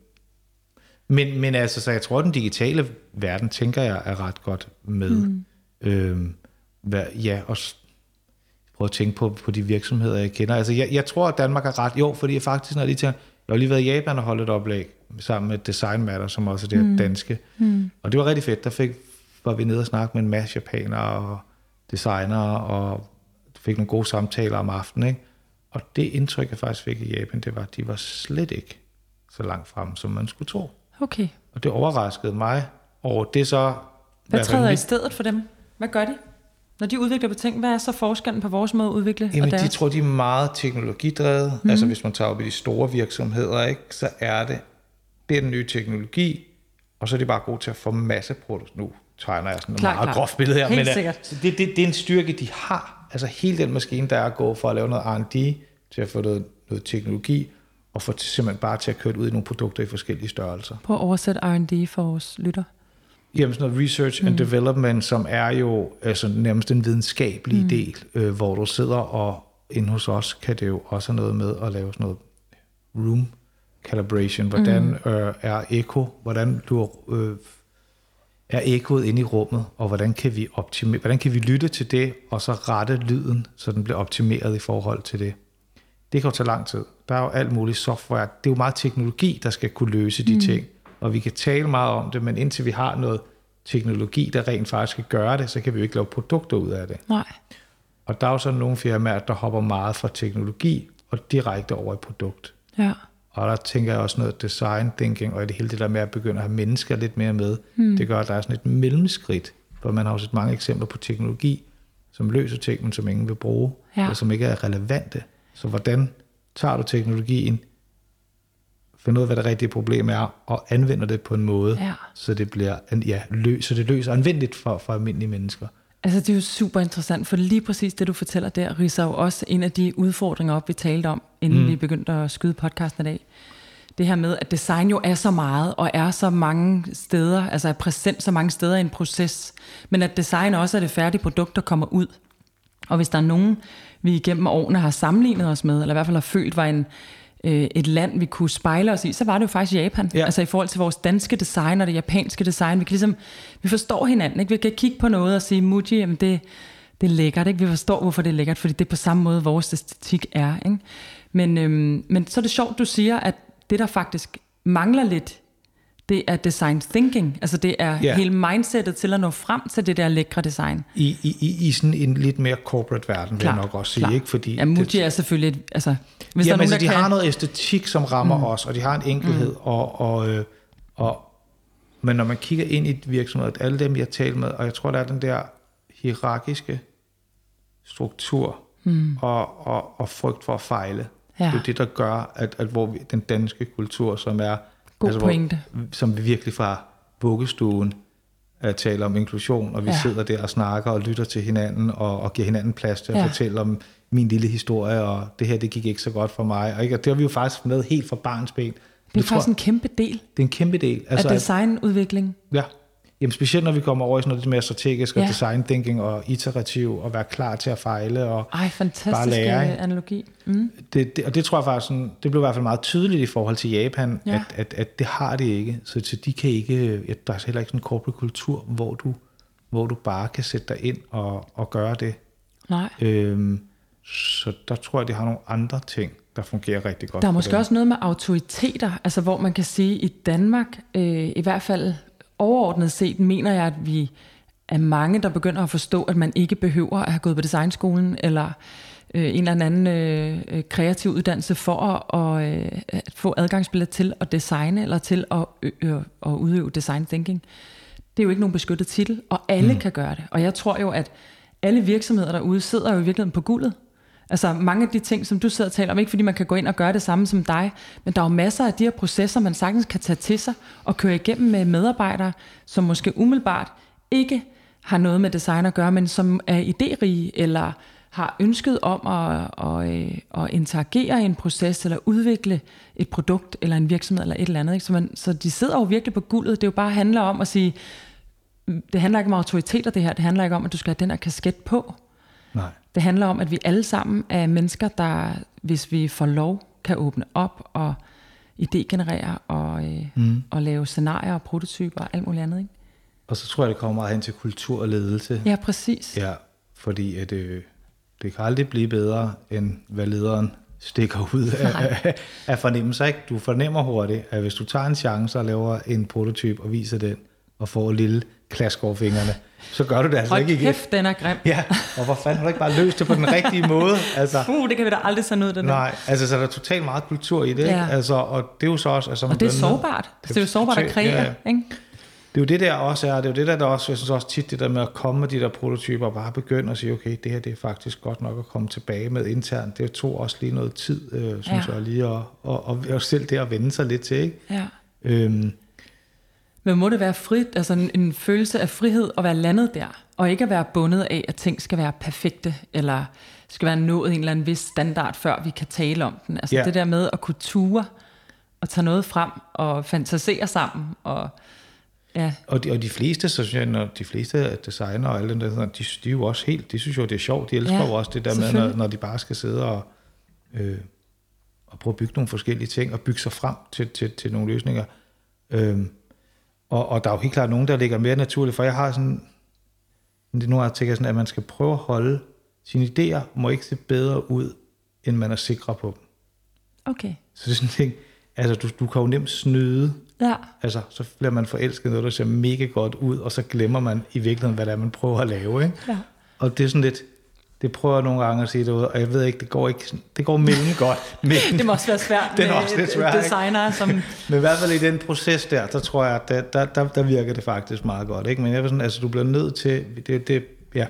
Speaker 3: men, men altså, så jeg tror, at den digitale verden, tænker jeg, er ret godt med. Mm. Øhm, hvad, ja, og prøve at tænke på, på de virksomheder, jeg kender. Altså, jeg, jeg tror, at Danmark er ret, jo, fordi jeg faktisk, når de tænker, jeg har lige været i Japan og holdt et oplæg sammen med Design Matter, som også er det mm. danske. Mm. Og det var rigtig fedt. Der fik, var vi nede og snakke med en masse japanere og designere, og fik nogle gode samtaler om aftenen. Ikke? Og det indtryk, jeg faktisk fik i Japan, det var, at de var slet ikke så langt frem, som man skulle tro.
Speaker 2: Okay.
Speaker 3: Og det overraskede mig over det så...
Speaker 2: Hvad træder i stedet for dem? Hvad gør de? Når de udvikler på ting, hvad er så forskellen på vores måde at udvikle?
Speaker 3: Jamen, de tror, de er meget teknologidrevet. Mm. Altså, hvis man tager op i de store virksomheder, ikke, så er det, det er den nye teknologi, og så er de bare gode til at få masse produkt. Nu tegner jeg sådan et meget klar. groft billede her,
Speaker 2: Helt
Speaker 3: men øh,
Speaker 2: sikkert.
Speaker 3: Det, det, det er en styrke, de har. Altså hele den maskine, der er at gå for at lave noget R&D, til at få noget, noget teknologi, og få simpelthen bare til at køre ud i nogle produkter i forskellige størrelser.
Speaker 2: På at oversætte R&D for vores lytter.
Speaker 3: Jamen sådan noget research and mm. development, som er jo altså, nærmest en videnskabelig mm. del, øh, hvor du sidder og inde hos os, kan det jo også have noget med at lave sådan noget room calibration. Hvordan mm. øh, er eko, hvordan du øh, er ekoet inde i rummet, og hvordan kan vi optimere, hvordan kan vi lytte til det, og så rette lyden, så den bliver optimeret i forhold til det. Det kan jo tage lang tid. Der er jo alt muligt software. Det er jo meget teknologi, der skal kunne løse de mm. ting. Og vi kan tale meget om det, men indtil vi har noget teknologi, der rent faktisk skal gøre det, så kan vi jo ikke lave produkter ud af det.
Speaker 2: Nej.
Speaker 3: Og der er jo sådan nogle firmaer, der hopper meget fra teknologi og direkte over i produkt.
Speaker 2: Ja.
Speaker 3: Og der tænker jeg også noget design thinking, og det hele det der med at begynde at have mennesker lidt mere med, mm. det gør, at der er sådan et mellemskridt, hvor man har også set mange eksempler på teknologi, som løser ting, men som ingen vil bruge, ja. eller som ikke er relevante. Så hvordan tager du teknologien, finder ud af, hvad det rigtige problem er, og anvender det på en måde,
Speaker 2: Ja.
Speaker 3: så det bliver ja, løs, så det løser anvendeligt for, for almindelige mennesker.
Speaker 2: Altså, det er jo super interessant, for lige præcis det, du fortæller der, riser jo også en af de udfordringer op, vi talte om, inden mm. vi begyndte at skyde podcasten i dag. Det her med, at design jo er så meget, og er så mange steder, altså er præsent så mange steder i en proces, men at design også er det færdige produkt, der kommer ud. Og hvis der er nogen, vi igennem årene har sammenlignet os med, eller i hvert fald har følt var en, øh, et land, vi kunne spejle os i, så var det jo faktisk Japan.
Speaker 3: Ja.
Speaker 2: Altså i forhold til vores danske design og det japanske design. Vi kan ligesom, vi forstår hinanden, ikke? Vi kan kigge på noget og sige, Muji, jamen det, det er lækkert, ikke? Vi forstår, hvorfor det er lækkert, fordi det er på samme måde, vores æstetik er, ikke? Men, øhm, men så er det sjovt, du siger, at det, der faktisk mangler lidt, det er design thinking. Altså det er
Speaker 3: Ja.
Speaker 2: hele mindsetet til at nå frem til det der lækre design.
Speaker 3: I, i, i, i sådan en lidt mere corporate verden, vil jeg nok også sige, ikke? Fordi
Speaker 2: ja, Muji
Speaker 3: det,
Speaker 2: er selvfølgelig... et- Altså, hvis der er
Speaker 3: Jamen,
Speaker 2: nogen,
Speaker 3: altså,
Speaker 2: der
Speaker 3: de
Speaker 2: kan...
Speaker 3: har noget æstetik, som rammer mm. os, og de har en enkelhed, mm. og, og, øh, og, men når man kigger ind i et virksomhed, at alle dem, jeg taler med, og jeg tror, der er den der hierarkiske struktur, mm. og, og, og frygt for at fejle.
Speaker 2: Ja.
Speaker 3: Det er det, der gør, at, at hvor vi, den danske kultur, som er...
Speaker 2: God pointe.
Speaker 3: Hvor, som vi virkelig fra vuggestuen uh, taler om inklusion, og vi
Speaker 2: Ja.
Speaker 3: sidder der og snakker og lytter til hinanden, og, og giver hinanden plads til at
Speaker 2: Ja.
Speaker 3: fortælle om min lille historie, og det her, det gik ikke så godt for mig. Og, ikke? og det har vi jo faktisk med helt fra barns ben.
Speaker 2: Det er
Speaker 3: Jeg
Speaker 2: faktisk en kæmpe del
Speaker 3: det er en kæmpe del.
Speaker 2: af
Speaker 3: at-
Speaker 2: designudvikling.
Speaker 3: Ja. Jamen specielt når vi kommer over i sådan noget lidt mere strategisk og
Speaker 2: Ja.
Speaker 3: design thinking og iterativ og være klar til at fejle. Og
Speaker 2: Ej, fantastisk
Speaker 3: Bare lære, ikke?
Speaker 2: analogi. Mm.
Speaker 3: det, det, og det tror jeg faktisk, sådan, det blev i hvert fald meget tydeligt i forhold til Japan,
Speaker 2: Ja.
Speaker 3: at, at, at det har det ikke. Så, så de kan ikke, ja, der er heller ikke sådan en corporate kultur, hvor du, hvor du bare kan sætte dig ind og, og gøre det.
Speaker 2: Nej.
Speaker 3: Øhm, så der tror jeg, de har nogle andre ting, der fungerer rigtig godt.
Speaker 2: Der er måske også noget med autoriteter, altså hvor man kan sige, i Danmark, øh, i hvert fald overordnet set, mener jeg, at vi er mange, der begynder at forstå, at man ikke behøver at have gået på designskolen, eller øh, en eller anden øh, øh, kreativ uddannelse for at, øh, at få adgangsbillet til at designe, eller til at, øh, øh, at udøve design thinking. Det er jo ikke nogen beskyttet titel, og alle mm. kan gøre det. Og jeg tror jo, at alle virksomheder derude sidder jo i virkeligheden på guldet. Altså mange af de ting, som du sidder og taler om, ikke fordi man kan gå ind og gøre det samme som dig, men der er jo masser af de her processer, man sagtens kan tage til sig og køre igennem med medarbejdere, som måske umiddelbart ikke har noget med design at gøre, men som er idérige eller har ønsket om at, at, øh, at interagere i en proces eller udvikle et produkt eller en virksomhed eller et eller andet. Ikke? Så, man, så de sidder jo virkelig på guldet. Det jo bare handler om at sige, mm, det handler ikke om autoriteter det her, det handler ikke om, at du skal have den her kasket på.
Speaker 3: Nej.
Speaker 2: Det handler om, at vi alle sammen er mennesker, der, hvis vi får lov, kan åbne op og idégenerere og, øh, mm. og lave scenarier og prototyper og alt muligt andet. Ikke?
Speaker 3: Og så tror jeg, det kommer meget hen til kultur og ledelse.
Speaker 2: Ja, præcis.
Speaker 3: Ja, fordi at, øh, det kan aldrig blive bedre, end hvad lederen stikker ud af, af, af fornemmelser. Ikke? Du fornemmer hurtigt, at hvis du tager en chance og laver en prototyp og viser den, og får et lille klask over fingrene, så gør du det altså
Speaker 2: Hold
Speaker 3: ikke igen.
Speaker 2: kæft, den er grim.
Speaker 3: Ja, og hvor fanden har du ikke bare løst det på den rigtige måde? Altså,
Speaker 2: Puh, det kan vi da aldrig sende ud, den der.
Speaker 3: nej, altså så er der totalt meget kultur i det, ikke?
Speaker 2: Ja.
Speaker 3: Altså, og det er jo så også... Altså,
Speaker 2: Og det er sårbart. Altså, det er jo sårbart at kreere.
Speaker 3: ja, ja.
Speaker 2: Ikke?
Speaker 3: Det er jo det der også er, det er jo det der, der også, jeg synes også tit det der med at komme med de der prototyper og bare begynde at sige, okay, det her det er faktisk godt nok at komme tilbage med internt. Det tog også lige noget tid, øh, synes
Speaker 2: Ja.
Speaker 3: jeg, lige at, og, og, og selv det at vende sig lidt til, ikke?
Speaker 2: Ja.
Speaker 3: Øhm,
Speaker 2: Men må det være frit, altså en, en følelse af frihed at være landet der, og ikke at være bundet af, at ting skal være perfekte, eller skal være nået en eller anden vis standard, før vi kan tale om den. Altså
Speaker 3: Ja.
Speaker 2: det der med at kunne ture og tage noget frem og fantasere sammen. Og, ja,
Speaker 3: og, de, og de fleste, så synes jeg, når de fleste designer og alle dem der, de, de er jo også helt, de synes jo, det er sjovt. De elsker
Speaker 2: Ja,
Speaker 3: jo også det der med, når, når de bare skal sidde og, øh, og prøve at bygge nogle forskellige ting, og bygge sig frem til, til, til nogle løsninger. Øhm, og, og der er jo helt klart nogen, der ligger mere naturligt, for jeg har sådan, det gange tænker jeg sådan, at man skal prøve at holde sine idéer, må ikke se bedre ud, end man er sikre på dem.
Speaker 2: Okay.
Speaker 3: Så det er sådan en ting, altså du, du kan jo nemt snyde.
Speaker 2: Ja.
Speaker 3: Altså, så bliver man forelsket noget, der ser mega godt ud, og så glemmer man i virkeligheden, hvad det er, man prøver at lave. Ikke?
Speaker 2: Ja.
Speaker 3: Og det er sådan lidt, det prøver jeg nogle gange at sige derude, og jeg ved ikke, det går ikke, det går mellem godt, [LAUGHS] men,
Speaker 2: Det må også være svært [LAUGHS]
Speaker 3: Den
Speaker 2: med
Speaker 3: også lidt svær, ikke?
Speaker 2: designer, som...
Speaker 3: men i hvert fald i den proces der, der tror jeg, der, der, der, der virker det faktisk meget godt. Ikke? Men jeg vil sådan, altså, du bliver nødt til, det, det, ja,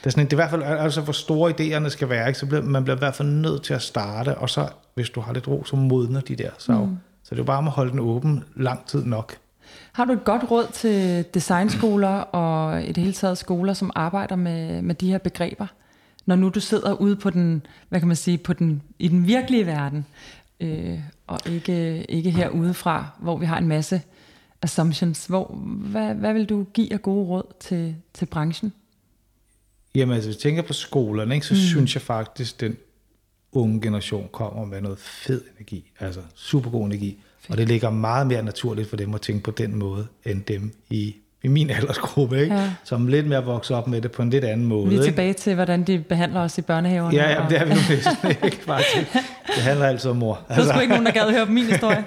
Speaker 3: det er, sådan, det er i hvert fald, altså hvor store idéerne skal være, ikke? så bliver, man bliver i hvert fald nødt til at starte, og så, hvis du har lidt ro, så modner de der. Så, mm. så det er jo bare om at holde den åben lang tid nok.
Speaker 2: Har du et godt råd til designskoler og i det hele taget skoler, som arbejder med, med de her begreber? Når nu du sidder ude på den, hvad kan man sige, på den, i den virkelige verden, øh, og ikke, ikke herude fra, hvor vi har en masse assumptions. Hvor, hvad, hvad vil du give af gode råd til, til branchen?
Speaker 3: Jamen, altså, hvis jeg tænker på skolerne, ikke, så mm. synes jeg faktisk, den unge generation kommer med noget fed energi, altså super god energi. Og det ligger meget mere naturligt for dem at tænke på den måde, end dem i, i min [LAUGHS] aldersgruppe, ikke?
Speaker 2: Ja.
Speaker 3: som lidt mere vokset op med det på en lidt anden måde.
Speaker 2: Vi er
Speaker 3: ikke?
Speaker 2: tilbage til, hvordan de behandler os i børnehaverne.
Speaker 3: Ja, ja,
Speaker 2: og-
Speaker 3: det er vi nu næsten ikke, faktisk. [LAUGHS] Det handler altid om mor.
Speaker 2: Der er sgu ikke nogen, der gad høre på min historie.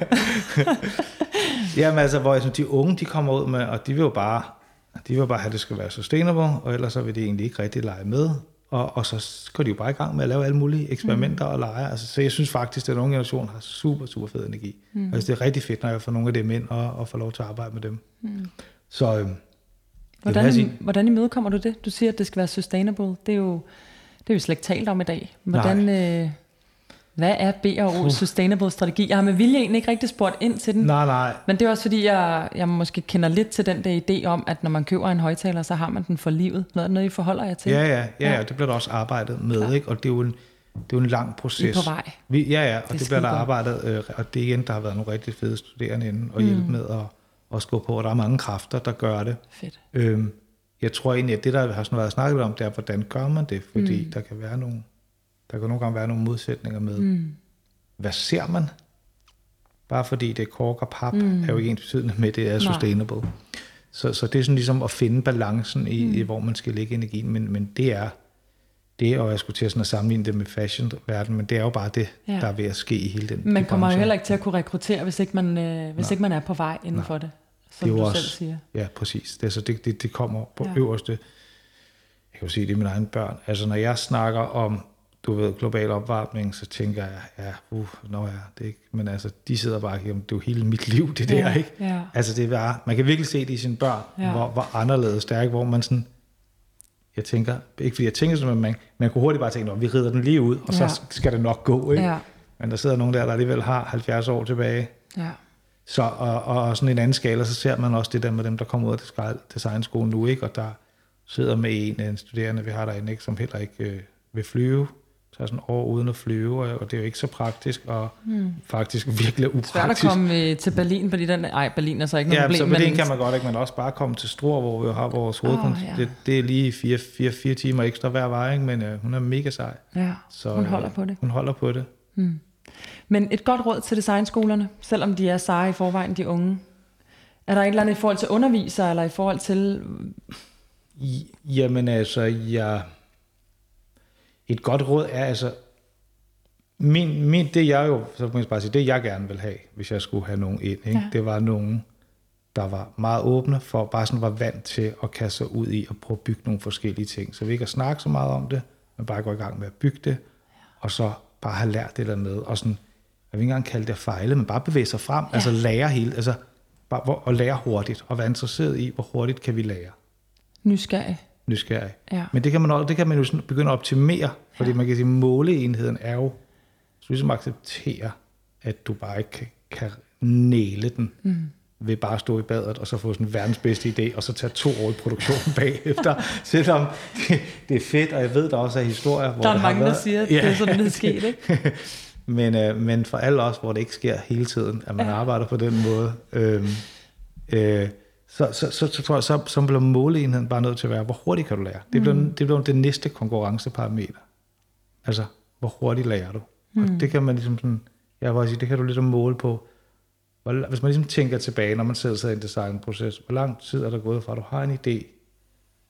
Speaker 2: [LAUGHS]
Speaker 3: Jamen altså, hvor jeg synes, de unge, de kommer ud med, og de vil jo bare, de vil bare have, at det skal være sustainable, og ellers så vil de egentlig ikke rigtig lege med. Og, og så går de jo bare i gang med at lave alle mulige eksperimenter mm. og lege. Altså, så jeg synes faktisk, at den unge generation har super, super fed energi. Mm. Altså, det er rigtig fedt, når jeg får nogle af dem ind og, og får lov til at arbejde med dem. Mm. Så jeg
Speaker 2: Hvordan, hvordan imødekommer du det? Du siger, at det skal være sustainable. Det er jo, det er jo slet ikke talt om i dag. Hvordan, øh, hvad er B&O's sustainable strategi? Jeg har med vilje egentlig ikke rigtig spurgt ind til den.
Speaker 3: nej, nej,
Speaker 2: Men det er også fordi, jeg, jeg måske kender lidt til den der idé om, at når man køber en højtaler, så har man den for livet. Noget, noget I forholder jer til.
Speaker 3: Ja, ja, ja, ja, det bliver der også arbejdet med, ja. ikke? og det er jo en, det er jo en lang proces.
Speaker 2: I er på vej.
Speaker 3: Vi, ja, ja, og det, det bliver der arbejdet, øh, og det er igen, der har været nogle rigtig fede studerende inde og hjælpe med at, at skubbe på, og der er mange kræfter, der gør det.
Speaker 2: Fedt.
Speaker 3: Øhm, jeg tror egentlig, at det, der har sådan været snakket om, det er, hvordan gør man det? Fordi mm. der kan være nogle, der kan nogle gange være nogle modsætninger med, mm. hvad ser man? Bare fordi det er kork og pap, mm. er jo ikke ens betydende med, at det er
Speaker 2: Nej.
Speaker 3: sustainable. Så, så det er sådan ligesom at finde balancen i, mm. i hvor man skal lægge energien, men, men det er det, og jeg skulle til at, sådan at sammenligne det med fashion-verden, men det er jo bare det,
Speaker 2: Ja.
Speaker 3: der er ved at ske i hele den
Speaker 2: Man
Speaker 3: de
Speaker 2: kommer jo heller ikke til at kunne rekruttere, hvis ikke man, øh, hvis ikke man er på vej inden for det. Som
Speaker 3: Det
Speaker 2: du
Speaker 3: jo
Speaker 2: selv
Speaker 3: også-
Speaker 2: siger.
Speaker 3: Ja, præcis. Det, er så det, det, det kommer på
Speaker 2: ja.
Speaker 3: øverste. Jeg kan jo sige det er mine egne børn. Altså, når jeg snakker om, du ved, global opvarmning, så tænker jeg, ja, uh, nå ja, det er ikke, men altså, de sidder bare og det er jo hele mit liv, det der,
Speaker 2: Ja,
Speaker 3: ikke?
Speaker 2: ja.
Speaker 3: Altså, det er man kan virkelig se det i sine børn,
Speaker 2: Ja.
Speaker 3: hvor, hvor anderledes er, ikke? hvor man sådan, jeg tænker, ikke fordi jeg tænker sådan, men man, man kunne hurtigt bare tænke, "Nå, vi rider den lige ud, og
Speaker 2: Ja.
Speaker 3: så skal det nok gå, ikke?
Speaker 2: Ja.
Speaker 3: Men der sidder nogen der, der alligevel har 70 år tilbage,
Speaker 2: Ja.
Speaker 3: så, og, og sådan en anden skala, så ser man også det der med dem, der kommer ud af design- designskolen nu, ikke? og der sidder med en, en studerende, vi har derinde, ikke? som heller ikke øh, vil flyve, så er sådan år uden at flyve, og, det er jo ikke så praktisk, og mm. faktisk virkelig
Speaker 2: Svært at
Speaker 3: upraktisk.
Speaker 2: komme øh, til Berlin, fordi den... Ej, Berlin er så ikke noget
Speaker 3: Ja,
Speaker 2: problem.
Speaker 3: så Berlin kan man godt, ikke? men også bare komme til Struer, hvor vi har vores hovedkontor.
Speaker 2: ja.
Speaker 3: Oh, ja. det, det, er lige fire, fire, fire timer ekstra hver vej, ikke? men øh, hun er mega sej.
Speaker 2: Ja,
Speaker 3: Så,
Speaker 2: hun
Speaker 3: øh,
Speaker 2: holder på det.
Speaker 3: Hun holder på det.
Speaker 2: Men et godt råd til designskolerne, selvom de er seje i forvejen, de unge. Er der et eller andet i forhold til undervisere, eller i forhold til...
Speaker 3: I- Jamen altså, jeg... Et godt råd er altså... Min, min, det jeg jo, så må jeg bare sige, det jeg gerne vil have, hvis jeg skulle have nogen ind, ikke?
Speaker 2: Ja.
Speaker 3: det var nogen, der var meget åbne for, bare sådan var vant til at kaste sig ud i at prøve at bygge nogle forskellige ting. Så vi ikke at snakke så meget om det, men bare gå i gang med at bygge det, og så bare have lært det dernede, og sådan, jeg vil ikke engang kalde det at fejle, men bare bevæge sig frem, ja. altså lære hele, altså bare hvor, og lære hurtigt, og være interesseret i, hvor hurtigt kan vi lære
Speaker 2: Nysgerrig.
Speaker 3: Nysgerrig.
Speaker 2: Ja.
Speaker 3: Men det kan man, også, det kan man jo sådan begynde at optimere, fordi man kan sige, at måleenheden er jo, så ligesom acceptere, at du bare ikke kan, kan næle den mm. ved bare at stå i badet, og så få sådan verdens bedste idé, og så tage to år i produktion [LAUGHS] bagefter, selvom det, det er fedt, og jeg ved, der også er historier, hvor
Speaker 2: Der er mange, der siger, at det er sådan, det er sket, ikke? [LAUGHS]
Speaker 3: men, øh, men for alle os, hvor det ikke sker hele tiden, at man
Speaker 2: Ja.
Speaker 3: ja. arbejder på den måde, øh, øh, så, så, så, så tror jeg, så, så bliver måleenheden bare nødt til at være, hvor hurtigt kan du lære? Det bliver, mm. det bliver det næste konkurrenceparameter. Altså, hvor hurtigt lærer du? Mm. Og det kan man ligesom sådan, jeg vil sige, det kan du ligesom måle på, hvor, hvis man ligesom tænker tilbage, når man selv sidder i en designproces, hvor lang tid er der gået fra, at du har en idé,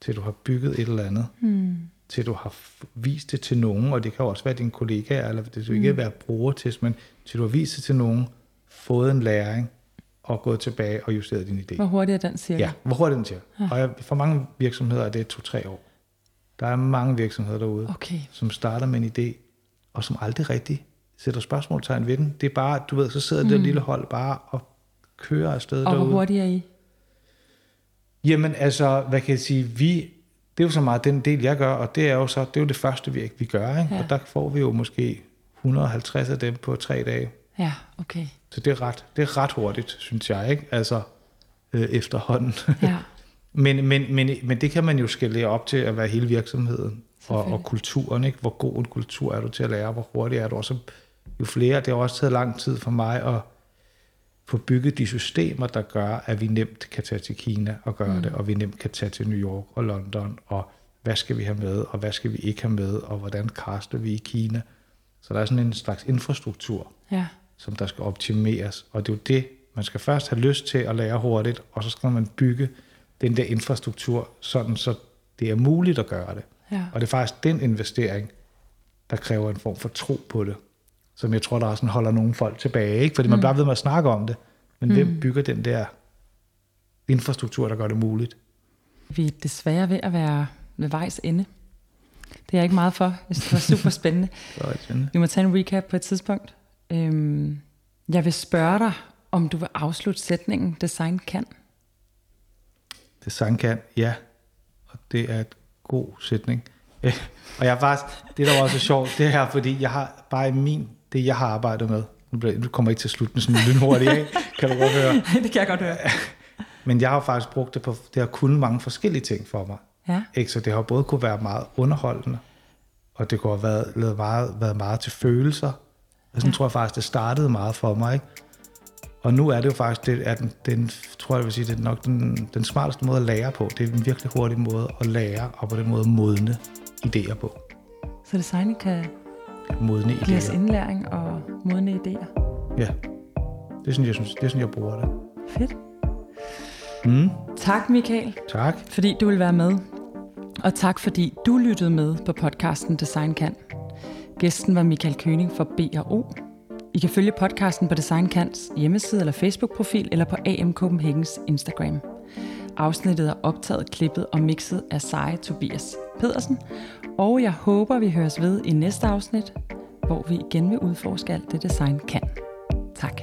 Speaker 3: til du har bygget et eller andet? Mm. til du har vist det til nogen, og det kan også være dine kollegaer, eller det skal ikke mm. være brugertest, men til du har vist det til nogen, fået en læring, og gået tilbage og justeret din idé.
Speaker 2: Hvor hurtigt er den cirka?
Speaker 3: Ja, hvor hurtigt den til. Ja. Og jeg, for mange virksomheder er det to-tre år. Der er mange virksomheder derude,
Speaker 2: Okay.
Speaker 3: som starter med en idé, og som aldrig rigtig sætter spørgsmålstegn ved den. Det er bare, du ved, så sidder mm. det lille hold bare og kører afsted
Speaker 2: Og
Speaker 3: derude.
Speaker 2: hvor hurtigt er I?
Speaker 3: Jamen altså, hvad kan jeg sige, vi, det er jo så meget den del, jeg gør, og det er jo så, det er jo det første, vi, vi gør, ikke?
Speaker 2: Ja.
Speaker 3: og der får vi jo måske 150 af dem på tre dage.
Speaker 2: Ja, okay.
Speaker 3: Så det er ret, det er ret hurtigt, synes jeg, ikke? Altså, øh, efterhånden.
Speaker 2: Ja. [LAUGHS]
Speaker 3: men, men, men, men det kan man jo skille op til at være hele virksomheden og, og kulturen, ikke? Hvor god en kultur er du til at lære, hvor hurtigt er du, og så jo flere, det har også taget lang tid for mig at få bygget de systemer, der gør, at vi nemt kan tage til Kina og gøre mm. det, og vi nemt kan tage til New York og London, og hvad skal vi have med, og hvad skal vi ikke have med, og hvordan kaster vi i Kina. Så der er sådan en slags infrastruktur,
Speaker 2: Ja.
Speaker 3: Som der skal optimeres, og det er jo det, man skal først have lyst til at lære hurtigt, og så skal man bygge den der infrastruktur, sådan så det er muligt at gøre det.
Speaker 2: Ja.
Speaker 3: Og det er faktisk den investering, der kræver en form for tro på det, som jeg tror, der også sådan holder nogle folk tilbage. Ikke? Fordi man bliver ved med at snakke om det, men mm. hvem bygger den der infrastruktur, der gør det muligt?
Speaker 2: Vi er desværre ved at være ved vejs ende. Det er jeg ikke meget for. Jeg synes, det var super spændende. [LAUGHS]
Speaker 3: Det var spændende.
Speaker 2: Vi må tage en recap på et tidspunkt. Øhm, jeg vil spørge dig, om du vil afslutte sætningen, design kan.
Speaker 3: Design kan, ja. Og det er et god sætning. Øh, og jeg faktisk, det der var også sjovt, det her, fordi jeg har bare i min, det jeg har arbejdet med, nu, bliver, nu kommer jeg ikke til at slutte med sådan en lynhurtigt af, kan du godt høre. [LAUGHS]
Speaker 2: det kan jeg godt høre. [LAUGHS]
Speaker 3: Men jeg har faktisk brugt det på, det har kunnet mange forskellige ting for mig.
Speaker 2: Ja.
Speaker 3: Ikke? Så det har både kunne være meget underholdende, og det kunne have været, været, meget, været meget til følelser. Og sådan ja. tror jeg faktisk, det startede meget for mig. Ikke? Og nu er det jo faktisk, det er den, den, tror jeg, jeg vil sige, det er nok den, den smarteste måde at lære på. Det er en virkelig hurtig måde at lære, og på den måde modne idéer på.
Speaker 2: Så design kan
Speaker 3: Modne
Speaker 2: give os
Speaker 3: idéer.
Speaker 2: indlæring og modne idéer.
Speaker 3: Ja. Det er sådan, jeg, synes, det er sådan, jeg bruger det.
Speaker 2: Fedt.
Speaker 3: Mm.
Speaker 2: Tak Michael,
Speaker 3: Tak.
Speaker 2: fordi du vil være med. Og tak fordi du lyttede med på podcasten Design Kan. Gæsten var Michael Køning fra B&O. I kan følge podcasten på Design Kants hjemmeside eller Facebook-profil eller på AM Copenhagens Instagram. Afsnittet er optaget, klippet og mixet af Seje Tobias Pedersen. Og jeg håber, vi høres ved i næste afsnit, hvor vi igen vil udforske alt det design kan. Tak.